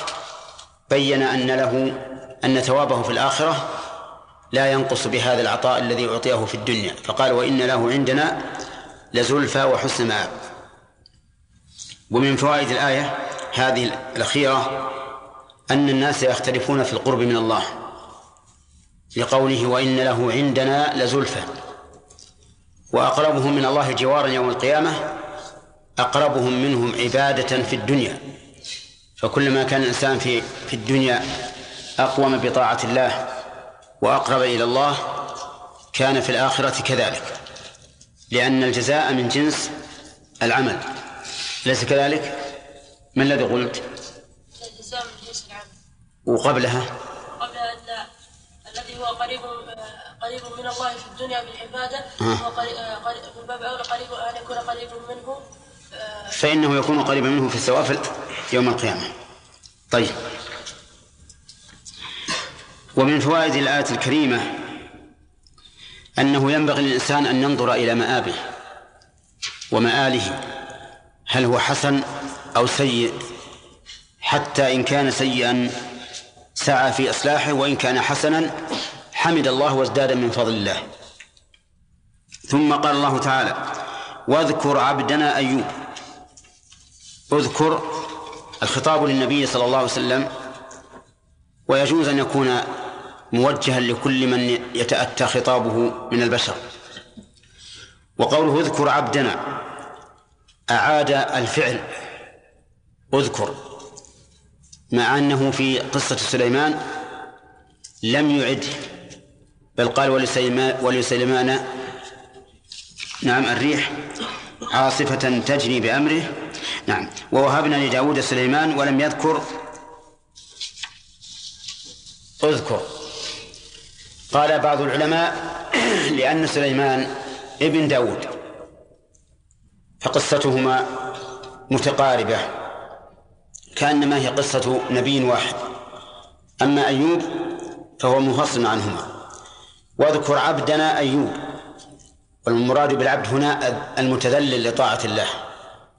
بين أن له أن ثوابه في الآخرة لا ينقص بهذا العطاء الذي أعطيه في الدنيا. فقال وإن له عندنا لزلفى وحسن مآب. ومن فوائد الآية هذه الأخيرة أن الناس يختلفون في القرب من الله لقوله وإن له عندنا لزلفى. وأقربهم من الله جوارا يوم القيامة أقربهم منهم عبادة في الدنيا. فكلما كان الإنسان في في الدنيا أقوم بطاعة الله وأقرب إلى الله كان في الآخرة كذلك لأن الجزاء من جنس العمل أليس كذلك؟ ما الذي قلت؟ الالتزام من جنس العمل وقبلها قبل أن الذي هو قريب قريب من الله في الدنيا بالعبادة آه. هو قريب قريب- من باب أولى قريب أن يكون قريب منه آه، فإنه يكون قريبا منه في الثواب يوم القيامة. طيب. ومن فوائد الآية الكريمة أنه ينبغي للإنسان أن ينظر إلى مآبه ومآله هل هو حسن أو سيء حتى إن كان سيئا سعى في إصلاحه وإن كان حسنا حمد الله وازداد من فضل الله. ثم قال الله تعالى واذكر عبدنا أيوب اذكر الخطاب للنبي صلى الله عليه وسلم ويجوز أن يكون موجها لكل من يتأتى خطابه من البشر. وقوله اذكر عبدنا أعاد الفعل اذكر مع أنه في قصة سليمان لم يعد بل قال ولسليمان, ولسليمان نعم الريح عاصفة تجري بأمره نعم. ووهبنا لداود سليمان ولم يذكر. اذكر. قال بعض العلماء لأن سليمان ابن داود. فقصتهما متقاربة. كأنما هي قصة نبي واحد. أما أيوب فهو منفصل عنهما. واذكر عبدنا أيوب. والمراد بالعبد هنا المتذلل لطاعة الله.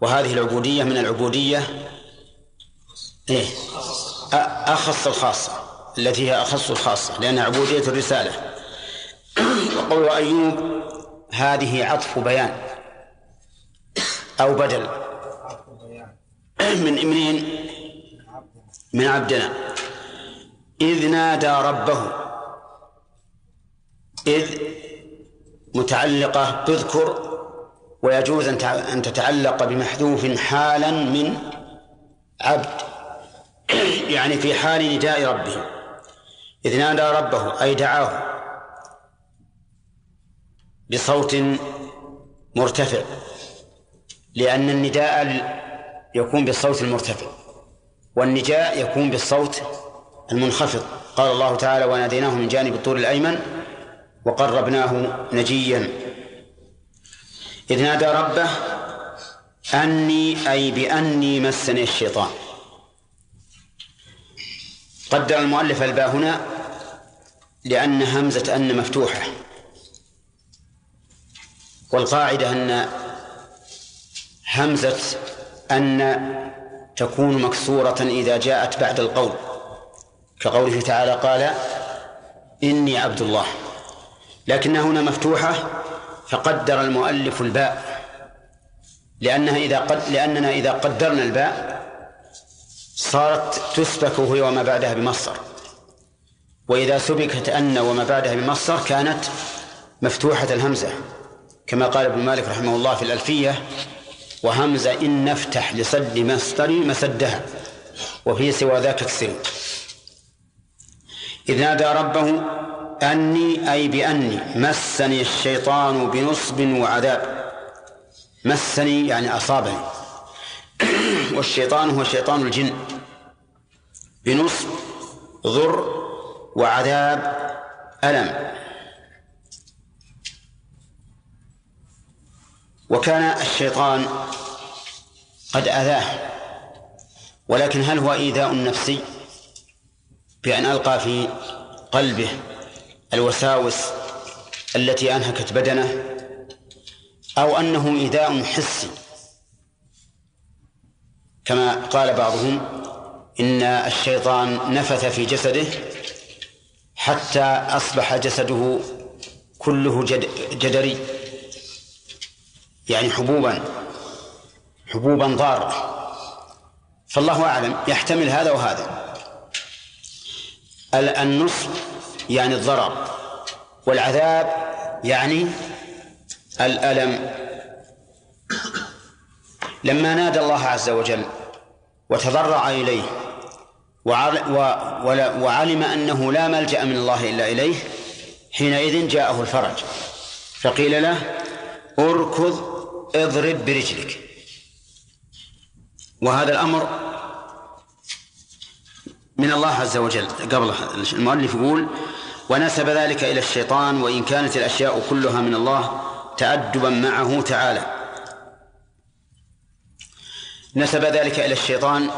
وهذه العبودية من العبودية إيه أخص الخاصة التي هي أخص الخاصة لأنها عبودية الرسالة. وقول أيوب هذه عطف بيان أو بدل من منين من عبدنا. إذ نادى ربه إذ متعلقة تذكر ويجوز أن تع- أن تتعلق بمحذوف حالا من عبد يعني في حال نداء ربه. إذ نادى ربه أي دعاه بصوت مرتفع لأن النداء ال- يكون بالصوت المرتفع والنجاء يكون بالصوت المنخفض. قال الله تعالى وناديناه من جانب الطور الأيمن وقربناه نجيا. إذ نادى ربه أني أي بأني مسني الشيطان. قدر المؤلف الباء هنا لأن همزة أن مفتوحة. والقاعدة أن همزة أن تكون مكسورة إذا جاءت بعد القول. كقوله تعالى قال إني عبد الله. لكنها هنا مفتوحة فقدر المؤلف الباء. لأنها إذا قد لأننا إذا قدرنا الباء صارت تسبك هي وما بعدها بمصدر. وإذا سبكت أن وما بعدها بمصدر كانت مفتوحة الهمزة. كما قال ابن مالك رحمه الله في الألفية وهمزة إن نفتح لصد مصدر مسدها وفي سوى ذاك اكسر إذ نادى ربه أني أي بأني مسني الشيطان بنصب وعذاب. مسني يعني أصابني. والشيطان هو شيطان الجن. بنصب ضر وعذاب ألم. وكان الشيطان قد أذاه. ولكن هل هو إيذاء نفسي؟ بأن ألقى في قلبه. الوساوس التي أنهكت بدنه أو أنه إيذاء حسي كما قال بعضهم إن الشيطان نفث في جسده حتى أصبح جسده كله جد جدري. يعني حبوبا حبوبا ضارة. فالله أعلم يحتمل هذا وهذا. النصب يعني الضرر والعذاب يعني الألم. لما نادى الله عز وجل وتضرع إليه وعلم أنه لا ملجأ من الله إلا إليه حينئذ جاءه الفرج. فقيل له أركض اضرب برجلك. وهذا الأمر من الله عز وجل. قبل المؤلف يقول ونسب ذلك إلى الشيطان وإن كانت الأشياء كلها من الله تأدبا معه تعالى. نسب ذلك إلى الشيطان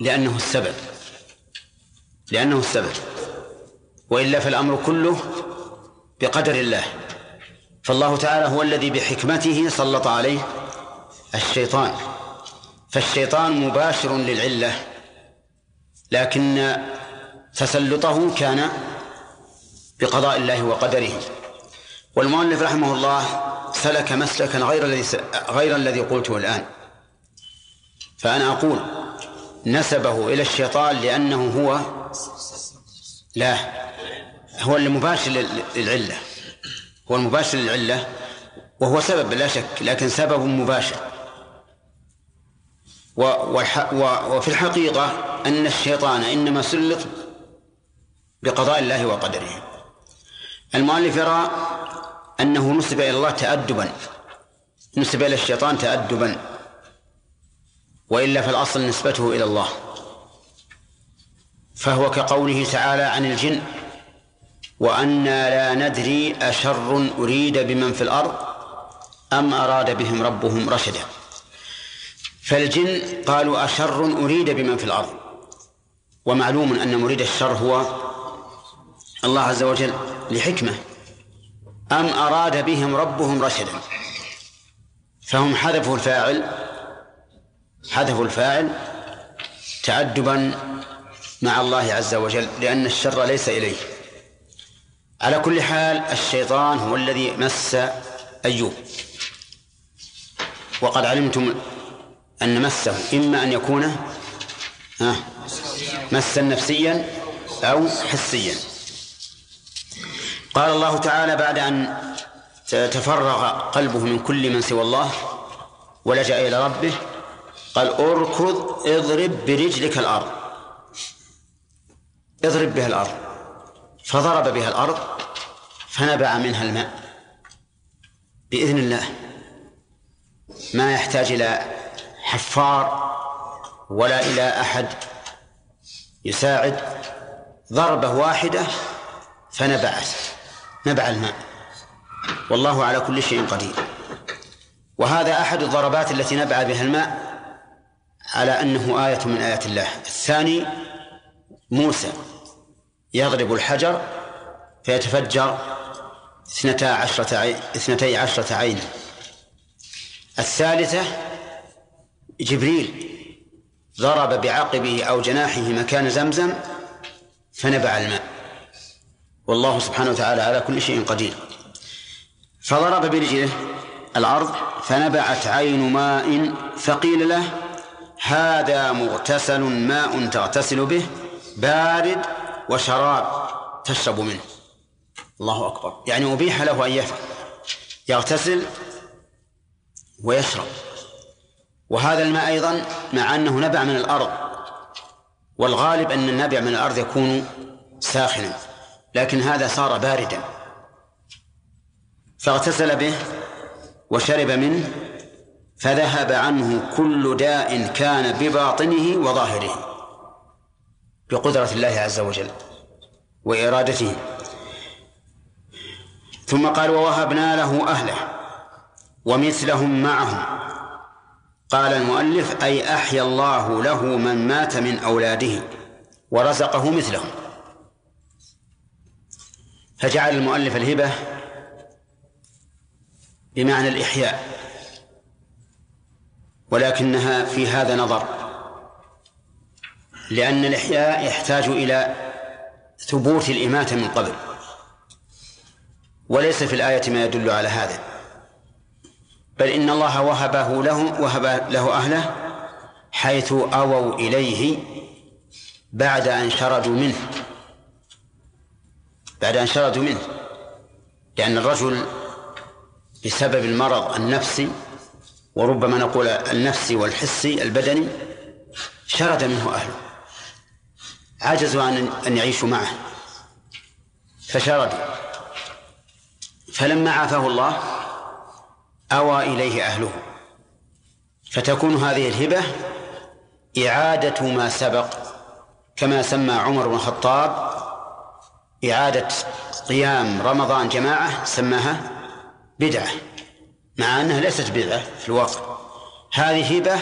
لأنه السبب. لأنه السبب. وإلا فالأمر كله بقدر الله. فالله تعالى هو الذي بحكمته سلط عليه الشيطان. فالشيطان مباشر للعلة. لكن تسلطه كان بقضاء الله وقدره. والمؤلف رحمه الله سلك مسلكا غير الذي غير الذي قلته الآن. فأنا أقول نسبه إلى الشيطان لأنه هو لا هو المباشر للعلة. هو المباشر للعلة وهو سبب لا شك لكن سبب مباشر. وفي الحقيقة أن الشيطان إنما سلط بقضاء الله وقدره. المؤلف يرى أنه نسب إلى الله تأدبا نسب إلى الشيطان تأدبا وإلا فالأصل نسبته إلى الله. فهو كقوله تعالى عن الجن وأنا لا ندري أشر أريد بمن في الأرض أم أراد بهم ربهم رشدا. فالجن قالوا أشر أريد بمن في الأرض. ومعلوم أن مريد الشر هو الله عز وجل لحكمة. أم أراد بهم ربهم رشدا. فهم حذفوا الفاعل حذفوا الفاعل تعدبا مع الله عز وجل لأن الشر ليس إليه. على كل حال الشيطان هو الذي مس أيوب. وقد علمتم أن مسه إما أن يكون مسا نفسيا أو حسيا. قال الله تعالى بعد أن تفرغ قلبه من كل من سوى الله ولجأ إلى ربه قال اركض اضرب برجلك الأرض. اضرب بها الأرض. فضرب بها الأرض فنبع منها الماء. بإذن الله. ما يحتاج إلى حفار ولا إلى أحد يساعد. ضربة واحدة فنبعت نبع الماء. والله على كل شيء قدير. وهذا أحد الضربات التي نبع بها الماء على أنه آية من آيات الله. الثاني موسى يضرب الحجر فيتفجر اثنتا عشرة عين اثنتي عشرة عينا. الثالثة جبريل ضرب بعقبه أو جناحه مكان زمزم فنبع الماء. والله سبحانه وتعالى على كل شيء قدير. فضرب برجله الأرض فنبعت عين ماء فقيل له هذا مغتسل ماء تغتسل به بارد وشراب تشرب منه. الله أكبر. يعني أبيح له أن يفعل. يغتسل ويشرب. وهذا الماء أيضا مع أنه نبع من الأرض. والغالب أن النبع من الأرض يكون ساخنا لكن هذا صار باردا. فاغتسل به وشرب منه فذهب عنه كل داء كان بباطنه وظاهره بقدرة الله عز وجل وإرادته. ثم قال ووهبنا له أهله ومثلهم معهم قال المؤلف أي أحيا الله له من مات من أولاده ورزقه مثلهم. فجعل المؤلف الهبة بمعنى الإحياء ولكنها في هذا نظر لأن الإحياء يحتاج إلى ثبوت الإماتة من قبل وليس في الآية ما يدل على هذا. بل إن الله وهبه له وهب له أهله حيث أووا إليه بعد أن شردوا منه. بعد أن شردوا منه. لأن الرجل بسبب المرض النفسي وربما نقول النفسي والحسي البدني شرد منه أهله. عجزوا عن أن يعيشوا معه. فشردوا. فلما عافاه الله أوى إليه أهله. فتكون هذه الهبة إعادة ما سبق كما سمى عمر بن الخطاب إعادة قيام رمضان جماعة سماها بدعة مع أنها ليست بدعة في الواقع. هذه هبة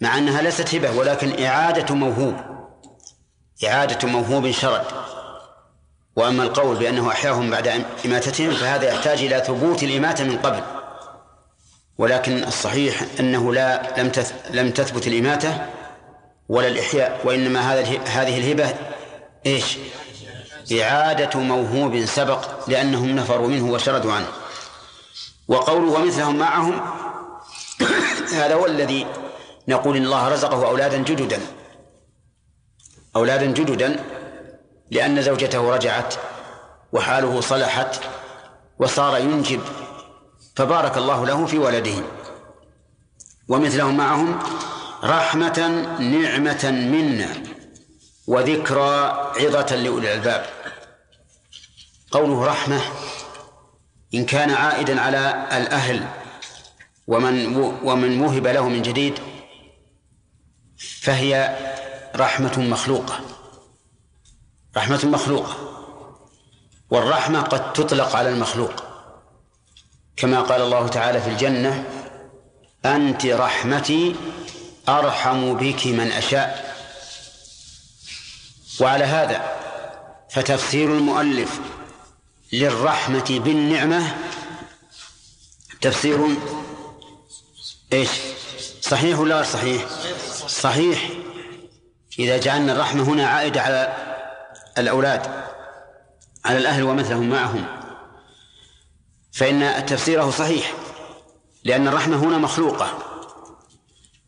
مع أنها ليست هبة ولكن إعادة موهوب إعادة موهوب شرد وأما القول بأنه أحياهم بعد إماتتهم فهذا يحتاج إلى ثبوت الإماتة من قبل. ولكن الصحيح أنه لا لم لم تثبت الإماتة ولا الإحياء وإنما هذا هذه الهبة إيش؟ إعادة موهوب سبق لأنهم نفروا منه وشردوا عنه وقوله ومثلهم معهم هذا هو الذي نقول إن الله رزقه أولادا جددا أولادا جددا لأن زوجته رجعت وحاله صلحت وصار ينجب فبارك الله له في ولده. ومثلهم معهم رحمة نعمة منا وذكرى عظة لأولي الألباب. قوله رحمة إن كان عائدا على الأهل ومن ومن وهب له من جديد فهي رحمة مخلوقة. رحمة مخلوقة. والرحمة قد تطلق على المخلوق. كما قال الله تعالى في الجنة أنت رحمتي أرحم بك من أشاء وعلى هذا فتفسير المؤلف للرحمة بالنعمة تفسير إيش؟ صحيح ولا غير صحيح؟ صحيح إذا جعلنا الرحمة هنا عائدة على الأولاد على الأهل ومثلهم معهم فإن تفسيره صحيح لأن الرحمة هنا مخلوقة.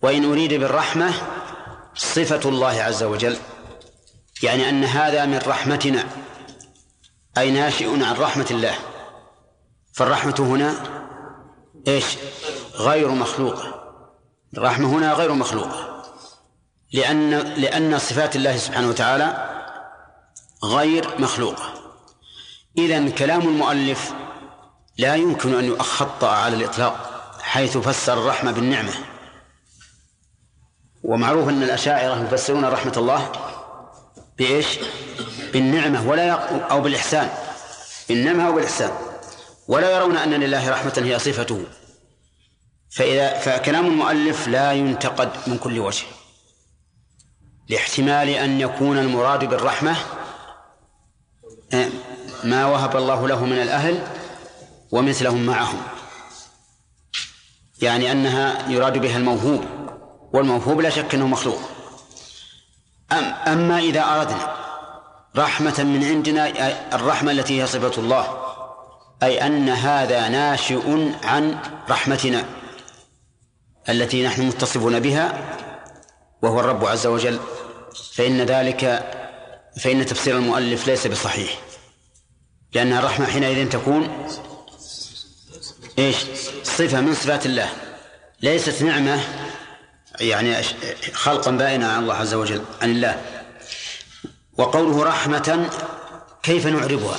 وإن أريد بالرحمة صفة الله عز وجل يعني أن هذا من رحمتنا أي ناشئ عن رحمة الله. فالرحمة هنا إيش؟ غير مخلوقة. الرحمة هنا غير مخلوقة. لأن لأن صفات الله سبحانه وتعالى غير مخلوقة. إذا كلام المؤلف لا يمكن أن يخطأ على الإطلاق حيث فسر الرحمة بالنعمة. ومعروف أن الأشاعرة يفسرون رحمة الله بإيش؟ بالنعمة ولا أو بالإحسان. بالنعمة أو بالإحسان. ولا يرون أن لله رحمة هي صفته. فإذا فكلام المؤلف لا ينتقد من كل وجه. لاحتمال أن يكون المراد بالرحمة آه، ما وهب الله له من الأهل ومثلهم معهم. يعني أنها يراد بها الموهوب والموهوب لا شك أنه مخلوق. أم أما إذا أردنا رحمة من عندنا الرحمة التي هي صفة الله أي أن هذا ناشئ عن رحمتنا التي نحن متصفون بها وهو الرب عز وجل فإن ذلك فإن تفسير المؤلف ليس بصحيح. لأن الرحمة حينئذ تكون إيش؟ صفة من صفات الله ليست نعمة يعني خلقا بائنا عن الله عز وجل عن الله وقوله رحمة كيف نعربها؟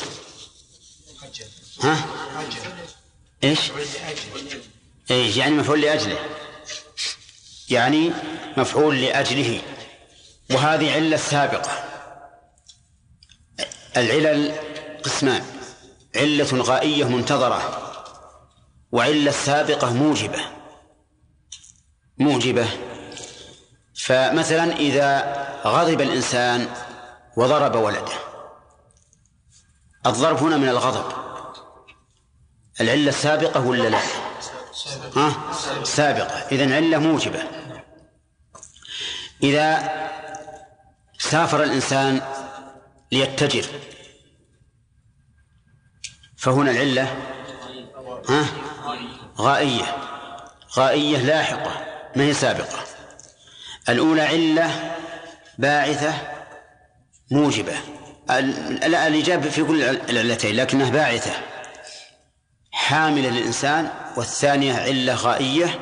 ها؟ إيش؟ إيش يعني مفعول لأجله يعني مفعول لأجله وهذه علة سابقة العلل قسمان علة غائية منتظرة وعلة سابقة موجبة موجبة فمثلا إذا غضب الإنسان وضرب ولده الضرب هنا من الغضب العلة السابقة ولا لا؟ ها؟ سابقة إذن علة موجبة إذا سافر الإنسان ليتجر فهنا العلة ها؟ غائية. غائية لاحقة ما هي سابقة. الأولى علة باعثة موجبة. الإجابة في كل العلتين لكنها باعثة. حاملة للإنسان والثانية علة غائية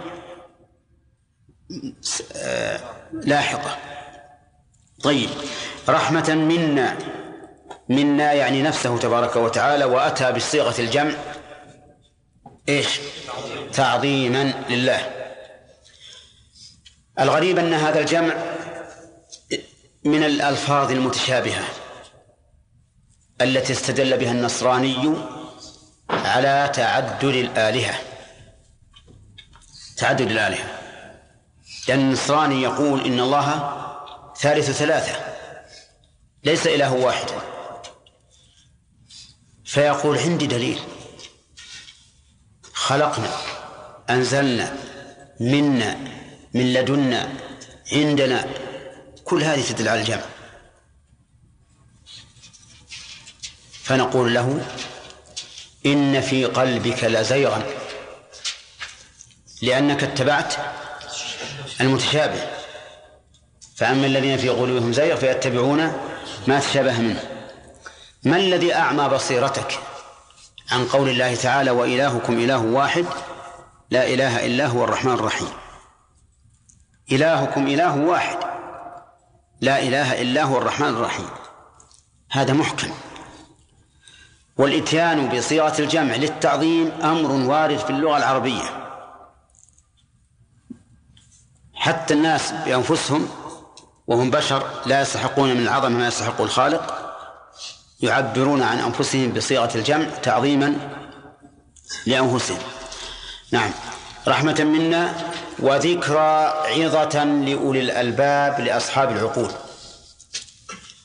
آه، لاحقة. طيب رحمة منا منا يعني نفسه تبارك وتعالى وأتى بصيغة الجمع إيش؟ تعظيما لله. الغريب أن هذا الجمع من الألفاظ المتشابهة التي استدل بها النصراني على تعدد الآلهة. تعدد الآلهة. لأن النصراني يقول إن الله ثالث ثلاثة ليس إله واحد. فيقول عندي دليل. خلقنا أنزلنا منا من لدنا عندنا كل هذه تدل على الجمع. فنقول له إن في قلبك لزيغا لأنك اتبعت المتشابه. فأما الذين في قلوبهم زيغ فيتبعون ما تشابه منه. ما الذي أعمى بصيرتك؟ عن قول الله تعالى وإلهكم إله واحد لا إله إلا هو الرحمن الرحيم. إلهكم إله واحد لا إله إلا هو الرحمن الرحيم. هذا محكم. والإتيان بصيغة الجمع للتعظيم أمر وارد في اللغة العربية. حتى الناس بأنفسهم وهم بشر لا يستحقون من العظمة ما يستحق الخالق يعبرون عن أنفسهم بصيغة الجمع تعظيما لأنفسهم. نعم. رحمة منا وذكرى عظة لأولي الألباب لأصحاب العقول.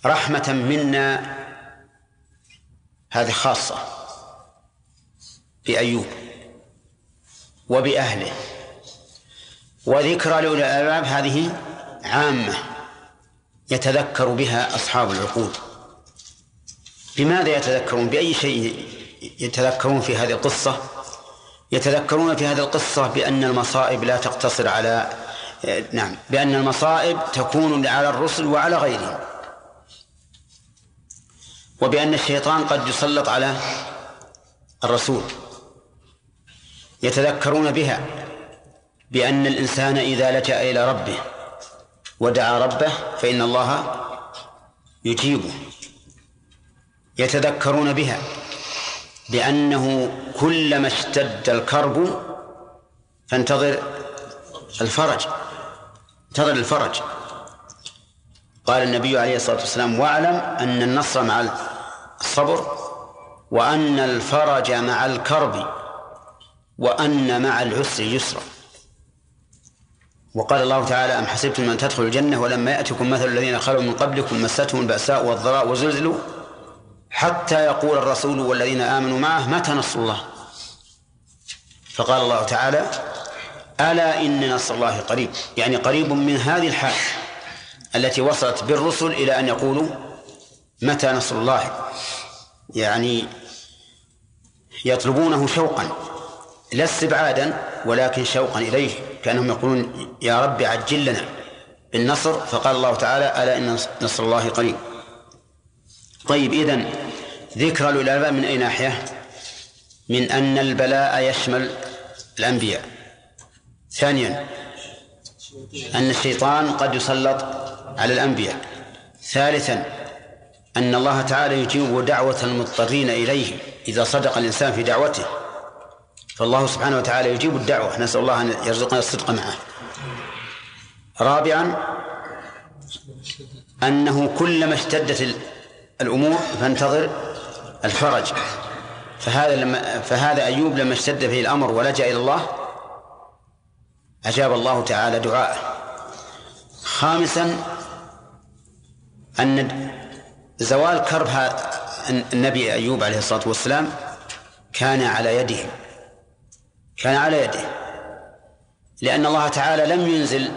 رحمة منا هذه خاصة بأيوب وبأهله. وذكرى لأولي الألباب هذه عامة يتذكر بها أصحاب العقول. بماذا يتذكرون؟ بأي شيء يتذكرون في هذه القصة؟ يتذكرون في هذه القصة بأن المصائب لا تقتصر على نعم بأن المصائب تكون على الرسل وعلى غيرهم. وبأن الشيطان قد يسلط على الرسول. يتذكرون بها بأن الإنسان إذا لجأ إلى ربه ودعا ربه فإن الله يجيبه. يتذكرون بها بأنه كلما اشتد الكرب فانتظر الفرج انتظر الفرج. قال النبي عليه الصلاة والسلام واعلم أن النصر مع الصبر وأن الفرج مع الكرب وأن مع العسر يسرا وقال الله تعالى أم حسبتم أن تدخلوا الجنة ولما يأتكم مثل الذين خلوا من قبلكم مستهم البأساء والضراء وزلزلوا حتى يقول الرسول والذين آمنوا معه متى نصر الله؟ فقال الله تعالى ألا إن نصر الله قريب. يعني قريب من هذه الحال التي وصلت بالرسل إلى أن يقولوا متى نصر الله؟ يعني يطلبونه شوقا لا استبعادا ولكن شوقا إليه كأنهم يقولون يا رب عجل لنا بالنصر. فقال الله تعالى ألا إن نصر الله قريب. طيب إذن ذكر الأولى من أي ناحية؟ من أن البلاء يشمل الأنبياء. ثانيا أن الشيطان قد يسلط على الأنبياء. ثالثا أن الله تعالى يجيب دعوة المضطرين إليه إذا صدق الإنسان في دعوته. فالله سبحانه وتعالى يجيب الدعوة. نسأل الله أن يرزقنا الصدق معه. رابعا أنه كلما اشتدت الأمور فانتظر الفرج. فهذا لما فهذا أيوب لما اشتد به الأمر ولجأ إلى الله أجاب الله تعالى دعاءه. خامسا أن زوال كرب النبي أيوب عليه الصلاة والسلام كان على يده. كان على يده. لأن الله تعالى لم ينزل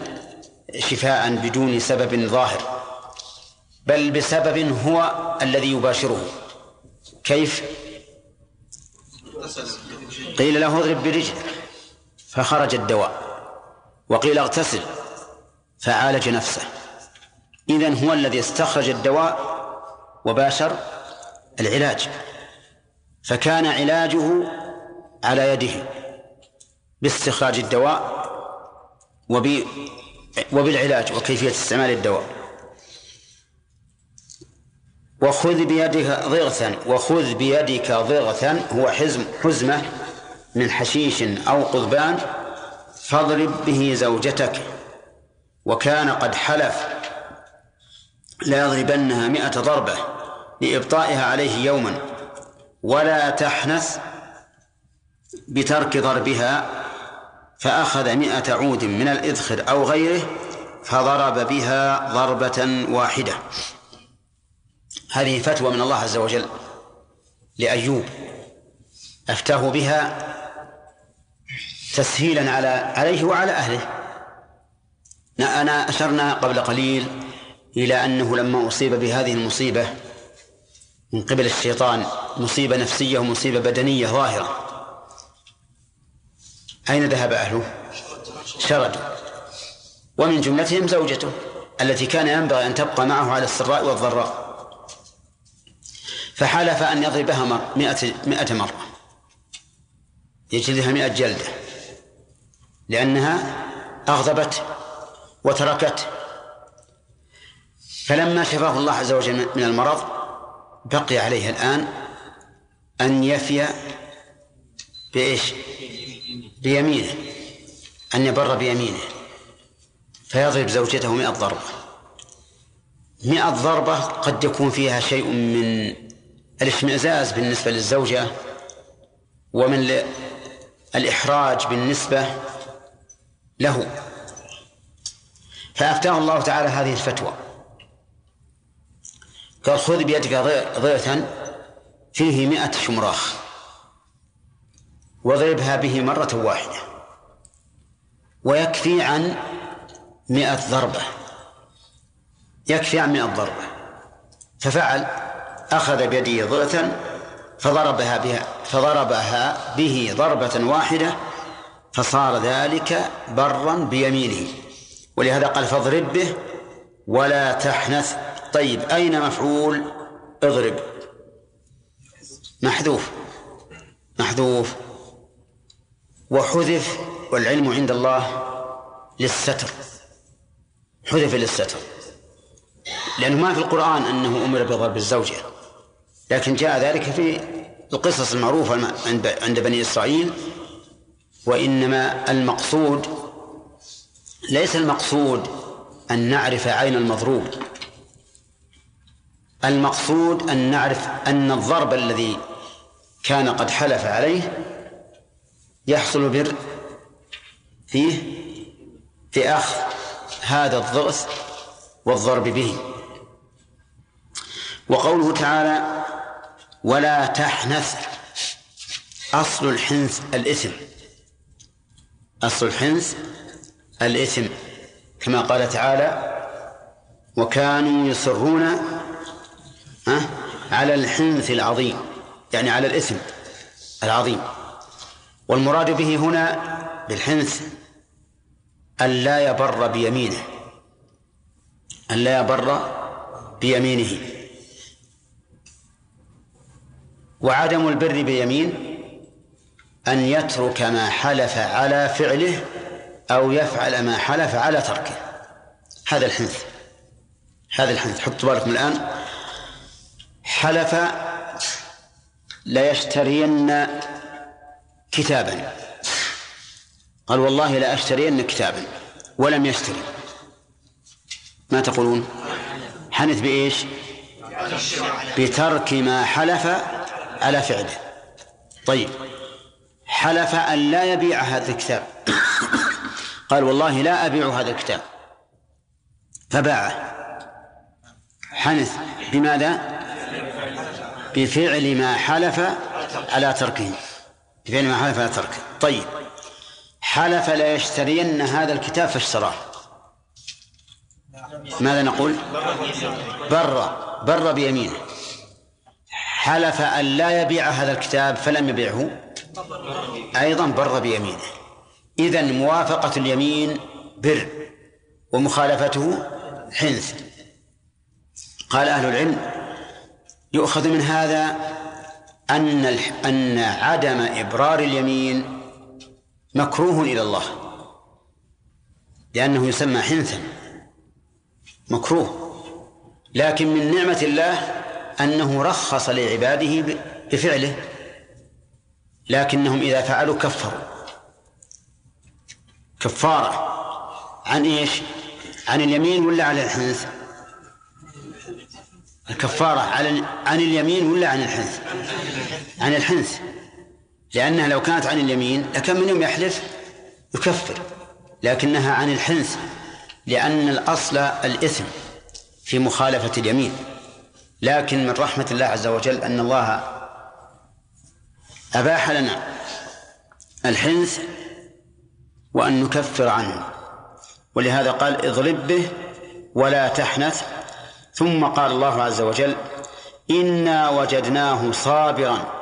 شفاء بدون سبب ظاهر بل بسبب هو الذي يباشره. كيف؟ قيل له اضرب برجلك. فخرج الدواء. وقيل اغتسل. فعالج نفسه. إذن هو الذي استخرج الدواء وباشر العلاج. فكان علاجه على يده باستخراج الدواء وبالعلاج وكيفية استعمال الدواء. وخذ بيدك ضغثا وخذ بيدك ضغثا هو حزم حزمة من حشيش أو قضبان فاضرب به زوجتك. وكان قد حلف. ليضربنها مئة ضربة لإبطائها عليه يوما. ولا تحنث بترك ضربها فأخذ مئة عود من الإذخر أو غيره فضرب بها ضربة واحدة. هذه فتوى من الله عز وجل لأيوب. أفتاه بها تسهيلا على عليه وعلى أهله. أنا أشرنا قبل قليل إلى أنه لما أصيب بهذه المصيبة من قبل الشيطان مصيبة نفسية ومصيبة بدنية ظاهرة. أين ذهب أهله؟ شردوا ومن جملتهم زوجته التي كان ينبغي أن تبقى معه على السراء والضراء. فحلف أن يضربها مئة, مئة مرة. يجلدها مئة جلدة. لأنها أغضبته وتركته فلما شفاه الله عز وجل من المرض بقي عليه الآن أن يفي بإيش؟ بيمينه. أن يبر بيمينه. فيضرب زوجته مئة ضربة. مئة ضربة قد يكون فيها شيء من الاشمئزاز بالنسبة للزوجة ومن الإحراج بالنسبة له. فأفتاه الله تعالى هذه الفتوى. قال خذ بيدك ضيثا فيه مئة شمراخ واضربها به مرة واحدة ويكفي عن مئة ضربة. يكفي عن مئة ضربة. ففعل أخذ بيده ضغثا فضربها بها فضربها به ضربة واحدة فصار ذلك برا بيمينه. ولهذا قال فاضرب به ولا تحنث. طيب أين مفعول اضرب؟ محذوف. محذوف. وحذف والعلم عند الله للستر. حذف للستر. لأنه ما في القرآن أنه أمر بضرب الزوجة. لكن جاء ذلك في القصص المعروفة عند بني إسرائيل وإنما المقصود ليس المقصود أن نعرف عين المضروب. المقصود أن نعرف أن الضرب الذي كان قد حلف عليه يحصل بر فيه في أخذ هذا الضغث والضرب به. وقوله تعالى ولا تحنث. أصل الحنث الإثم. أصل الحنث الإثم. كما قال تعالى وكانوا يصرون على الحنث العظيم يعني على الإثم العظيم. والمراد به هنا بالحنث أن لا يبر بيمينه. أن لا يبر بيمينه. وعدم البر بيمين أن يترك ما حلف على فعله أو يفعل ما حلف على تركه. هذا الحنث. هذا الحنث. حطوا بالكم الآن. حلف ليشترين كتابا. قال والله لا أشترين كتابا. ولم يشتري. ما تقولون؟ حنث بإيش؟ بترك ما حلف على فعله. طيب. حلف أن لا يبيع هذا الكتاب. قال والله لا أبيع هذا الكتاب. فباعه. حنث. بماذا؟ بفعل ما حلف على تركه. بفعل ما حلف على تركه. طيب. حلف لا يشترين هذا الكتاب فاشتراه. ماذا نقول؟ بر بر بيمينه. حلف أن لا يبيع هذا الكتاب فلم يبيعه. أيضا بر بيمينه. إذا موافقة اليمين بر ومخالفته حنث. قال أهل العلم يؤخذ من هذا أن أن عدم إبرار اليمين مكروه إلى الله لأنه يسمى حنثا. مكروه. لكن من نعمة الله أنه رخص لعباده بفعله لكنهم إذا فعلوا كفروا. كفارة. عن إيش؟ عن اليمين ولا على الحنث؟ الكفارة. عن اليمين ولا عن الحنث؟ عن الحنث. لأنها لو كانت عن اليمين لكان من يوم يحلف يكفر لكنها عن الحنث لأن الأصل الإثم في مخالفة اليمين. لكن من رحمة الله عز وجل أن الله أباح لنا الحنث وأن نكفر عنه. ولهذا قال اضرب به ولا تحنث. ثم قال الله عز وجل إنا وجدناه صابرا.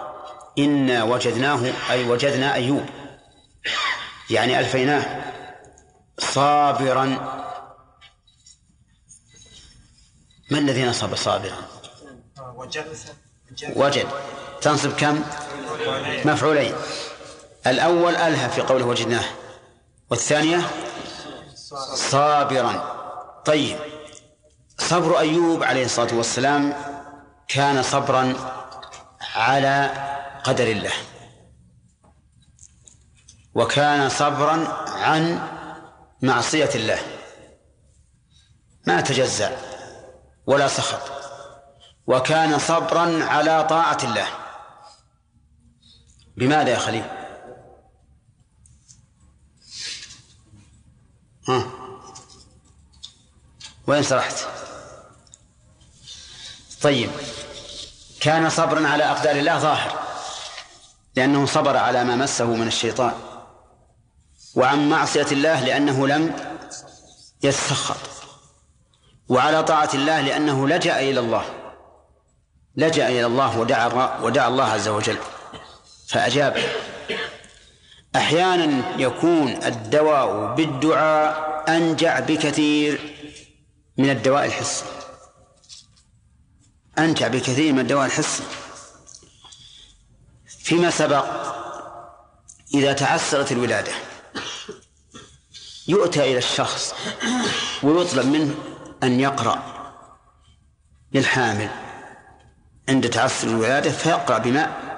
إنا وجدناه أي وجدنا أيوب. يعني ألفيناه صابرا. ما الذي نصب صابرا؟ وجد. تنصب كم؟ مفعولين. الأول ألها في قوله وجدناه. والثانية؟ صابرا. طيب. صبر أيوب عليه الصلاة والسلام كان صبرا على قدر الله. وكان صبرا عن معصية الله. ما تجزع ولا سخط. وكان صبرا على طاعة الله بماذا يا خليل؟ ها وين سرحت؟ طيب كان صبرا على أقدار الله ظاهر لأنه صبر على ما مسه من الشيطان وعن معصية الله لأنه لم يتسخط وعلى طاعة الله لأنه لجأ إلى الله لجأ إلى الله ودعا ودعا الله عز وجل. فأجاب. أحيانا يكون الدواء بالدعاء أنجع بكثير من الدواء الحسي أنجع بكثير من الدواء الحسي فيما سبق إذا تعسرت الولادة يؤتى إلى الشخص ويطلب منه أن يقرأ للحامل. عند تعسر الولادة فيقرأ بماء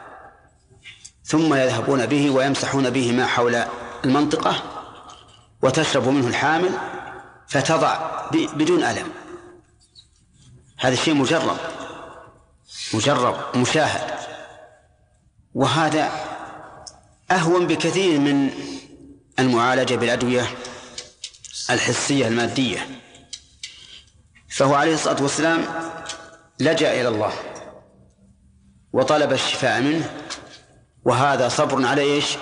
ثم يذهبون به ويمسحون به ما حول المنطقة وتشرب منه الحامل فتضع بدون ألم. هذا شيء مجرب مجرب مشاهد. وهذا أهون بكثير من المعالجة بالأدوية الحسية المادية. فهو عليه الصلاة والسلام لجأ إلى الله. وطلب الشفاء منه وهذا صبر على إيش؟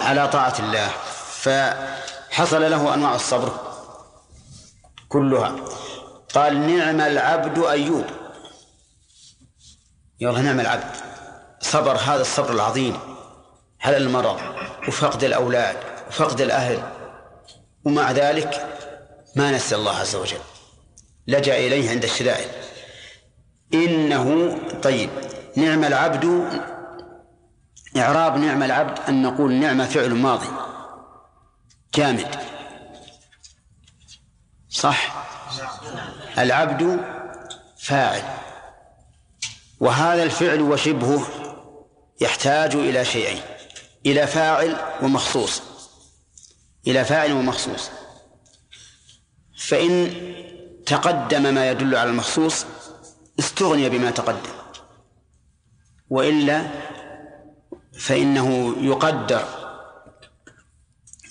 على طاعة الله. فحصل له أنواع الصبر كلها. قال نعم العبد أيوب. يلا نعم العبد. صبر هذا الصبر العظيم. على المرض وفقد الأولاد وفقد الأهل. ومع ذلك ما نسي الله عز وجل. لجأ إليه عند الشدائد. إنه طيب نعم العبد إعراب نعم العبد أن نقول نعم فعل ماضي جامد. صح؟ العبد فاعل. وهذا الفعل وشبهه يحتاج إلى شيئين إلى فاعل ومخصوص. إلى فاعل ومخصوص. فإن تقدم ما يدل على المخصوص استغني بما تقدم. وإلا فإنه يقدر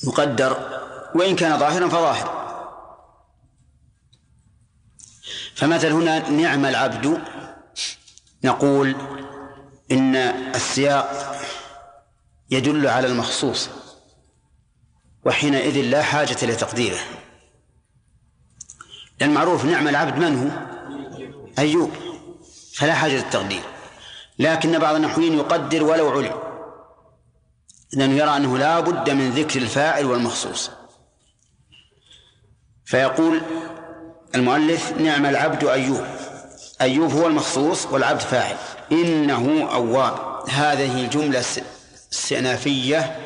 يقدر وإن كان ظاهرا فظاهر. فمثل هنا نعم العبد نقول إن السياق يدل على المخصوص وحينئذ لا حاجة لتقديره. لأن معروف نعم العبد من هو؟ أيوب فلا حاجة للتقدير لكن بعض النحويين يقدر ولو علم. لأنه يرى أنه لا بد من ذكر الفاعل والمخصوص. فيقول المؤلف نعم العبد أيوب. أيوب هو المخصوص والعبد فاعل. إنه أواب. هذه جملة استئنافية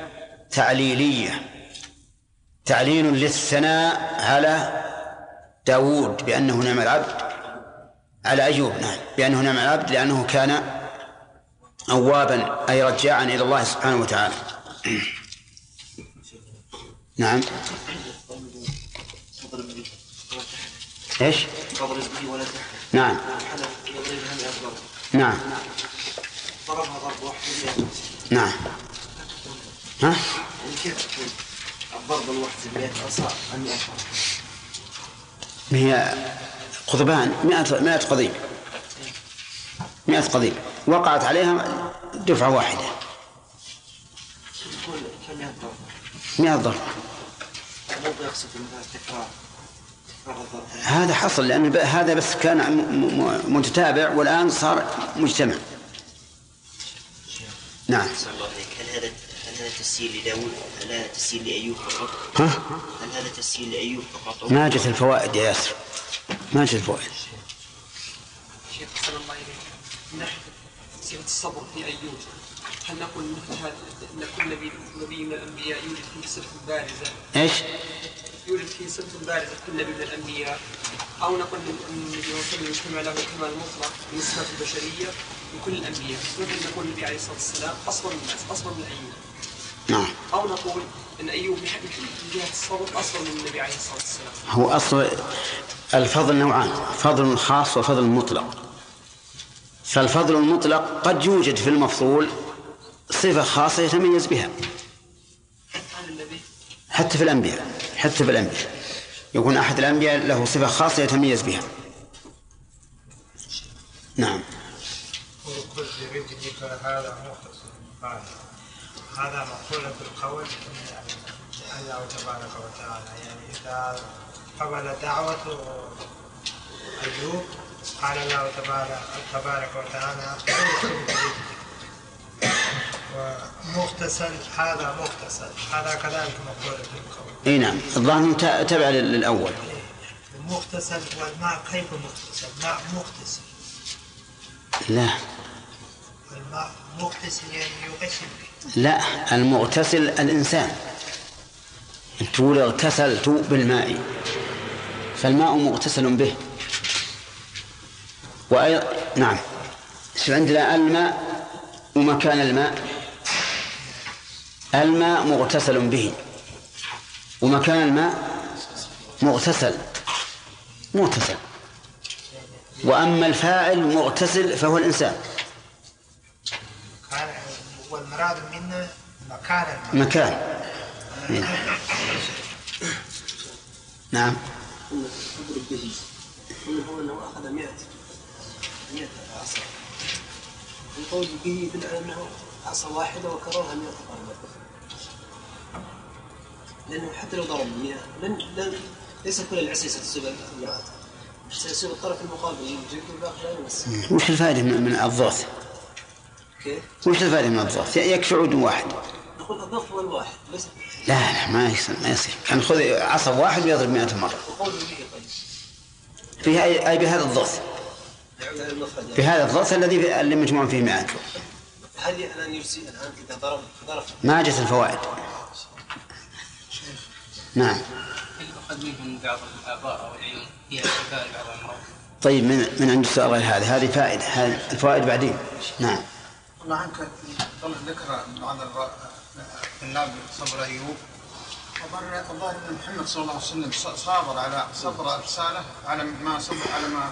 تعليلية. تعليل للثناء على داود بأنه نعم العبد. على أيوب نعم. بأنه نعم العبد لأنه كان أوابا أي رجاعا إلى الله سبحانه وتعالى. نعم. إيش؟ نعم. حلف يضربها 100 ضرب نعم. ضربها ضرب واحد 100 نعم. ها؟ كيف الضرب الواحد 100 عصا ام 100 هي قضبان مئة مئة قضيب. مئة قضيب. وقعت عليها دفعة واحدة. تكون كم 100 ضرب مئة ضرب مو بيقصد مثلا تكرار تكرار الضرب هذا حصل لأن هذا بس كان متتابع والآن صار مجتمع. نعم. هل هذا هل هذا لداوود هل هذا تسجيل لأيوب فقط؟ ها؟ هل هذا تسجيل لأيوب فقط؟ ما جت الفوائد يا ياسر. ما جت الفوائد. شيخ أحسن الله إليك. من ناحية صفة الصبر في أيوب هل نقول أن كل نبي نبي من الأنبياء يوجد فيه صفة بارزة؟ إيش؟ يوجد فيه صفة بارزة كل نبي من الأنبياء. أو نقول أن النبي صلى الله عليه وسلم يجتمع له الكمال المطلق من الصفات البشرية من كل الأنبياء. مثل نقول النبي عليه الصلاة والسلام أصبر من الناس أصبر من أيوب نعم. أو نقول أن أيوب من من جهة الصبر أصبر من النبي عليه الصلاة والسلام. هو أصل الفضل نوعان فضل خاص وفضل مطلق. فالفضل المطلق قد يوجد في المفضول صفة خاصة يتميز بها. حتى في الأنبياء حتى في الأنبياء. يكون أحد الأنبياء له صفة خاصة يتميز بها. نعم. هذا مقولة بالقول يعني الله تبارك وتعالى يعني إذا قبل دعوة أيوب قال الله تبارك تبارك وتعالى ومغتسل هذا مغتسل هذا كذلك مقولة بالقول إي نعم الظاهر تبع لل- للأول. المغتسل والماء كيف مغتسل؟ ماء مغتسل. لا. الماء مغتسل يعني يغسل. به لا المغتسل الإنسان. تقول اغتسلت بالماء فالماء مغتسل به. وأيضا نعم. عندنا الماء ومكان الماء. الماء مغتسل به. ومكان الماء مغتسل. مغتسل. وأما الفاعل مغتسل فهو الإنسان. والمراد منا مكان الماء مكان. نعم. اضرب به قلنا هو انه اخذ 100 100 عصا القول به يدل على انه عصا واحدة وكررها 100 ضربه لأنه حتى لو ضرب 100 لن لن ليس كل العصا ستصيب المرأة. سيصيب الطرف المقابل يجيب والباقي لا يمس. وش الفائدة من من الضغط؟ كيف؟ وش الفائدة من الضغط؟ يكفي عود واحد. نقول الضغط هو الواحد بس. لا لا ما يصير ما يصير. كان خذ عصا واحد ويضرب مئة مرة. القول به طيب. في أي بهذا الضغط يعود على المخرج يعني. بهذا الضغط الذي اللي مجموع فيه مئات هل الآن يجزي الآن إذا ضرب ضرب؟ ما جت الفوائد. نعم. هل يؤخذ من بعض الآباء أو العيون فيها شفاء لبعض الأمراض؟ طيب من من عند السؤال غير هذه هذه فائدة. هذه الفوائد بعدين. نعم. ذكر بعض النبي صبر ايوب وبر الظاهر إن محمد صلى الله عليه وسلم صابر على صبر على ما صبر على ما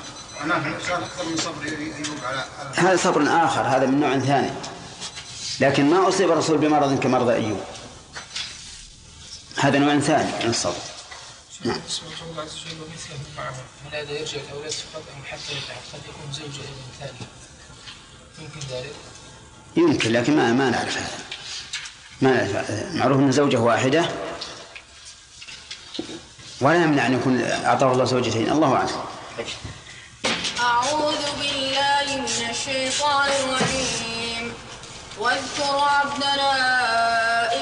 الرساله أكثر من صبر ايوب على على هذا صبر آخر هذا من نوع ثاني. لكن ما أصيب الرسول بمرض كمرض أيوب. هذا نوع ثاني من الصبر. نعم. اسمه الله عز وجل ومثله معه من هذا يرجع فقط أم حتى قد يكون زوجة ابن ثاني يمكن ذلك. يمكن لكن ما ما نعرف هذا. ما نعرف. معروف أن زوجة واحدة ولا يمنع أن يكون أعطاه الله زوجتين. الله أعلم. أعوذ بالله من الشيطان الرجيم. واذكر عبدنا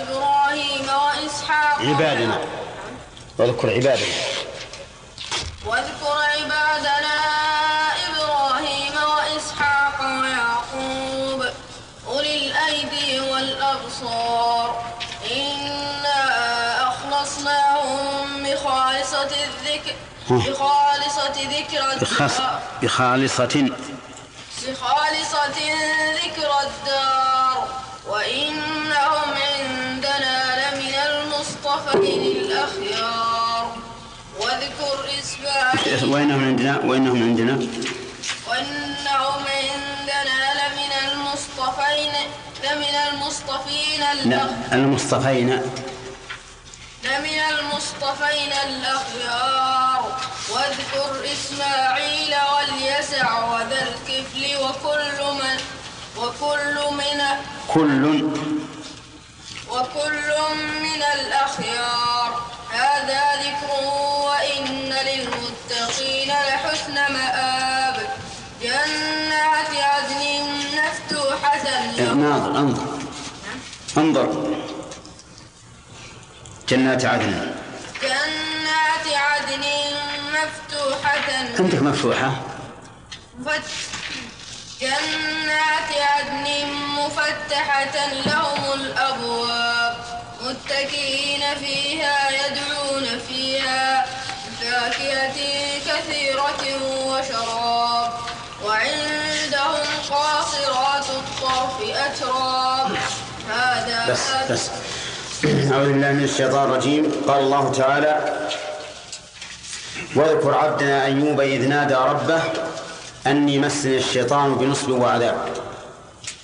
إبراهيم وإسحاق. عبادنا. واذكر عبادنا. واذكر عبادنا بخالصة ذكر بخص الدار. بخالصة. بخالصة ذكر الدار. وإنهم عندنا لمن المصطفين الأخيار واذكر إسماعيل وإنهم عندنا وإنهم عندنا. وإنهم عندنا لمن المصطفين لمن المصطفين لا الأخ- المصطفين. لمن المصطفين الأخيار. واذكر إسماعيل واليسع وذا الكفل وكل من وكل من كل وكل من الأخيار. هذا ذكر وإن للمتقين لحسن مآب. جنات عدن مفتوحة لهم ناظر أنظر. أنظر. جنات عدن. جنات عدن مفتوحة. عندك مفتوحة؟ مفت- جنات عدن مفتحة لهم الأبواب. متكئين فيها يدعون فيها. بفاكهة كثيرة وشراب. وعندهم قاصرات الطرف أتراب. هذا بس بس. أعوذ بالله من الشيطان الرجيم. قال الله تعالى واذكر عبدنا أيوب إذ نادى ربه أني مسني الشيطان بنصب وعذاب.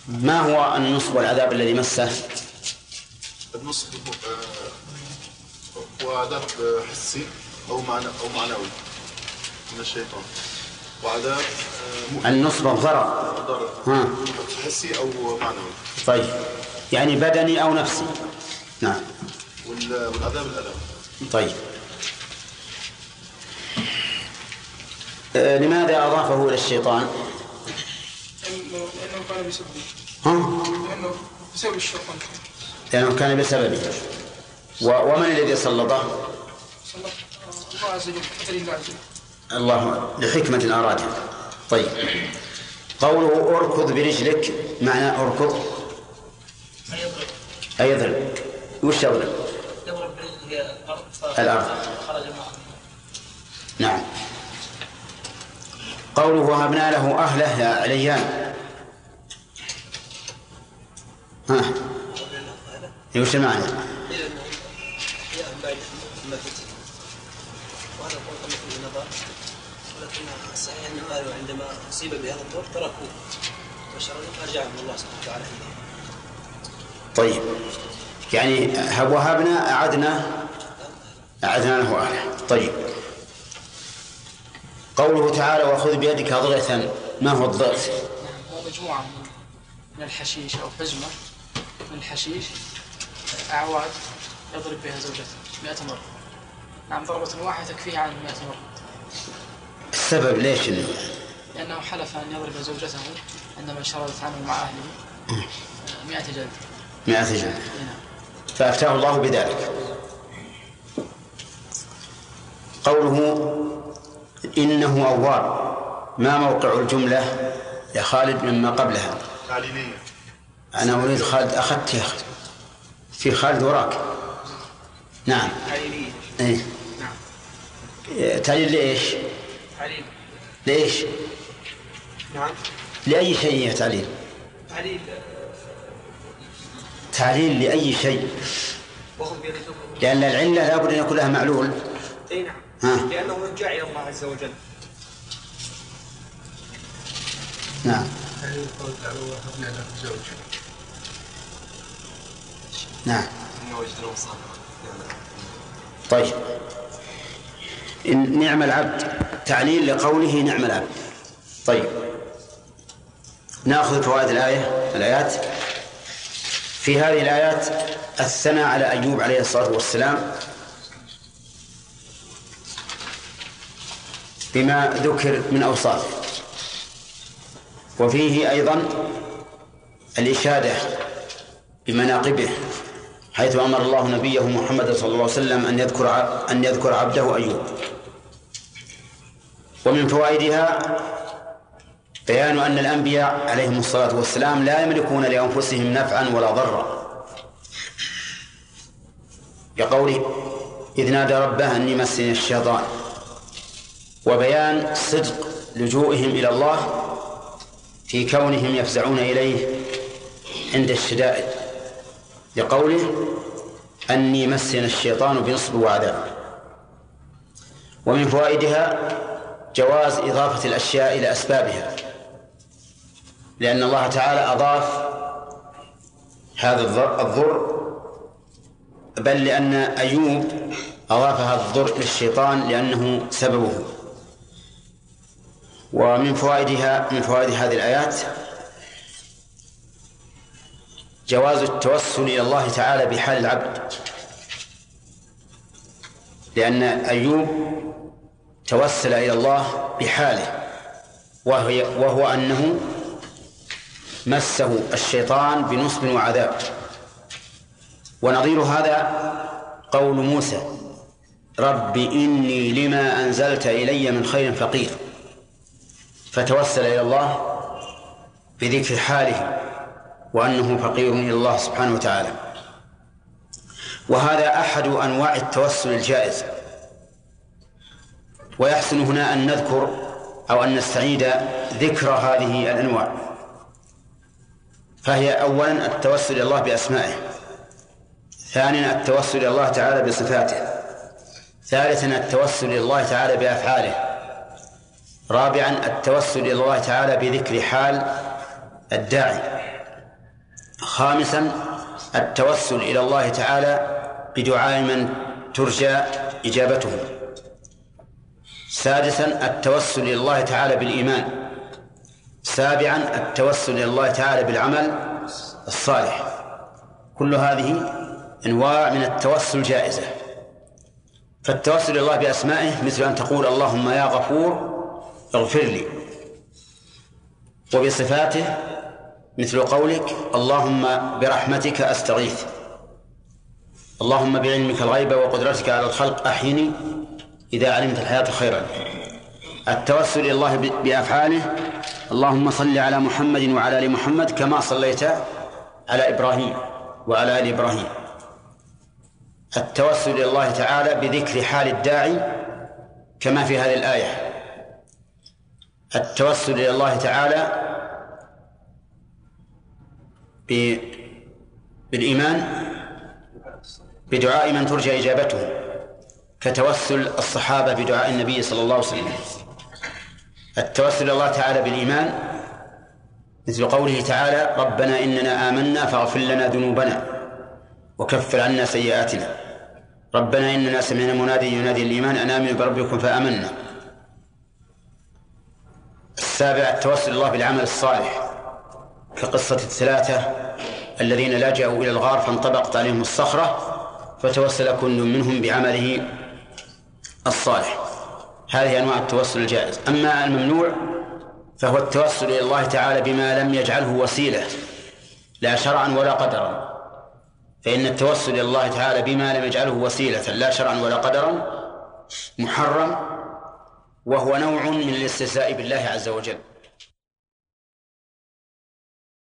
ما هو النصب والعذاب الذي مسه؟ النصب آه، هو عذاب حسي أو معنى أو معنوي من الشيطان. وعذاب آه،. النصب الضرر. ضرر. ها. حسي أو معنوي. طيب. يعني بدني أو نفسي. نعم. وال- والعذاب الألم. طيب. آه، لماذا أضافه إلى الشيطان؟ لأنه كان بسبب ها؟ لأنه بسبب الشيطان. لأنه كان بسببه. و- ومن الذي سلطه؟ صلى الله عز وجل قدر الله عز وجل الله لحكمة أرادها طيب. قوله اركض برجلك معنى اركض؟ أي اضرب وش اضرب يضرب برجله الأرض الأرض. خرج معه. نعم. قوله وهبنا له أهله يا عليان. ها. وش المعنى وهذا القول كما فيه نظر ولكن الصحيح ان ماله عندما اصيب بهذا الدور تركوه وشرعوا فرجعهم الله سبحانه وتعالى اليه طيب. يعني هب- وهبنا أعدنا أعدنا له أهله. طيب. قوله تعالى وخذ بيدك ضغثا ما هو الضغث هو مجموعة من- الحشيش أو حزمة من الحشيش أعواد يضرب بها زوجته مئة مرة. نعم ضربة واحدة تكفيه عن مئة مرة. السبب ليش لأنه حلف أن يضرب زوجته عندما شردت عنه مع أهله. مئة جلد. مئة جلد. نعم. فأفتاه الله بذلك. قوله إنه أواب. ما موقع الجملة؟ يا خالد مما قبلها. تعليلية أنا أريد خالد أخذت يا أخي. في خالد وراك. نعم. تعليلية إيه. نعم. تعليل لإيش؟ تعليل لإيش؟ نعم. لأي شيء يا تعليل؟ تعليل. تعليل لأي شيء؟ لأن العلة لابد أن يكون لها معلول. اي نعم. لأنه رجع إلى الله عز وجل. نعم. نعم. طيب. نعم العبد تعليل لقوله نعم العبد. طيب. نأخذ فوائد الآية الآيات. في هذه الآيات الثناء على أيوب عليه الصلاة والسلام. بما ذكر من أوصافه وفيه أيضا الإشادة بمناقبه حيث أمر الله نبيه محمد صلى الله عليه وسلم أن يذكر أن يذكر عبده أيوب. ومن فوائدها بيان أن الأنبياء عليهم الصلاة والسلام لا يملكون لأنفسهم نفعا ولا ضرا. كقوله إذ نادى ربه أني مسني الشيطان. وبيان صدق لجوئهم إلى الله في كونهم يفزعون إليه عند الشدائد. لقوله أني مسنا الشيطان بنصب وعذاب. ومن فوائدها جواز إضافة الأشياء إلى أسبابها لأن الله تعالى أضاف هذا الضر بل لأن أيوب أضاف هذا الضر للشيطان لأنه سببه. ومن فوائدها من فوائد هذه الآيات جواز التوسل إلى الله تعالى بحال العبد. لأن أيوب توسل إلى الله بحاله وهي وهو أنه مسه الشيطان بنصب وعذاب. ونظير هذا قول موسى رب إني لما أنزلت إلي من خير فقير فتوسل إلى الله بذكر حاله وأنه فقير إلى الله سبحانه وتعالى. وهذا أحد أنواع التوسل الجائز. ويحسن هنا أن نذكر أو أن نستعيد ذكر هذه الأنواع. فهي أولا التوسل إلى الله بأسمائه. ثانيا التوسل إلى الله تعالى بصفاته. ثالثا التوسل إلى الله تعالى بأفعاله. رابعا التوسل إلى الله تعالى بذكر حال الداعي. خامسا التوسل إلى الله تعالى بدعاء من ترجى إجابته. سادسا التوسل إلى الله تعالى بالإيمان. سابعا التوسل إلى الله تعالى بالعمل الصالح. كل هذه أنواع من التوسل جائزة. فالتوسل إلى الله بأسمائه مثل أن تقول اللهم يا غفور اغفر لي. وبصفاته مثل قولك اللهم برحمتك أستغيث. اللهم بعلمك الغيب وقدرتك على الخلق أحيني إذا علمت الحياة خيرا. التوسل إلى الله بأفعاله. اللهم صل على محمد وعلى آل محمد كما صليت على إبراهيم وعلى آل إبراهيم. التوسل إلى الله تعالى بذكر حال الداعي كما في هذه الآية. التوسل إلى الله تعالى بالإيمان بدعاء من ترجى إجابته كتوسل الصحابة بدعاء النبي صلى الله عليه وسلم. التوسل إلى الله تعالى بالإيمان مثل قوله تعالى ربنا إننا آمنا فاغفر لنا ذنوبنا وكفر عنا سيئاتنا. ربنا إننا سمعنا منادي ينادي الإيمان أن آمنوا بربكم فآمنا. السابع التوسل الله بالعمل الصالح. كقصة الثلاثة الذين لجأوا إلى الغار فانطبقت عليهم الصخرة فتوسل كل منهم بعمله الصالح. هذه أنواع التوسل الجائز. أما الممنوع فهو التوسل إلى الله تعالى بما لم يجعله وسيلة لا شرعا ولا قدرا. فإن التوسل إلى الله تعالى بما لم يجعله وسيلة لا شرعا ولا قدرا محرم وهو نوع من الاستهزاء بالله عز وجل.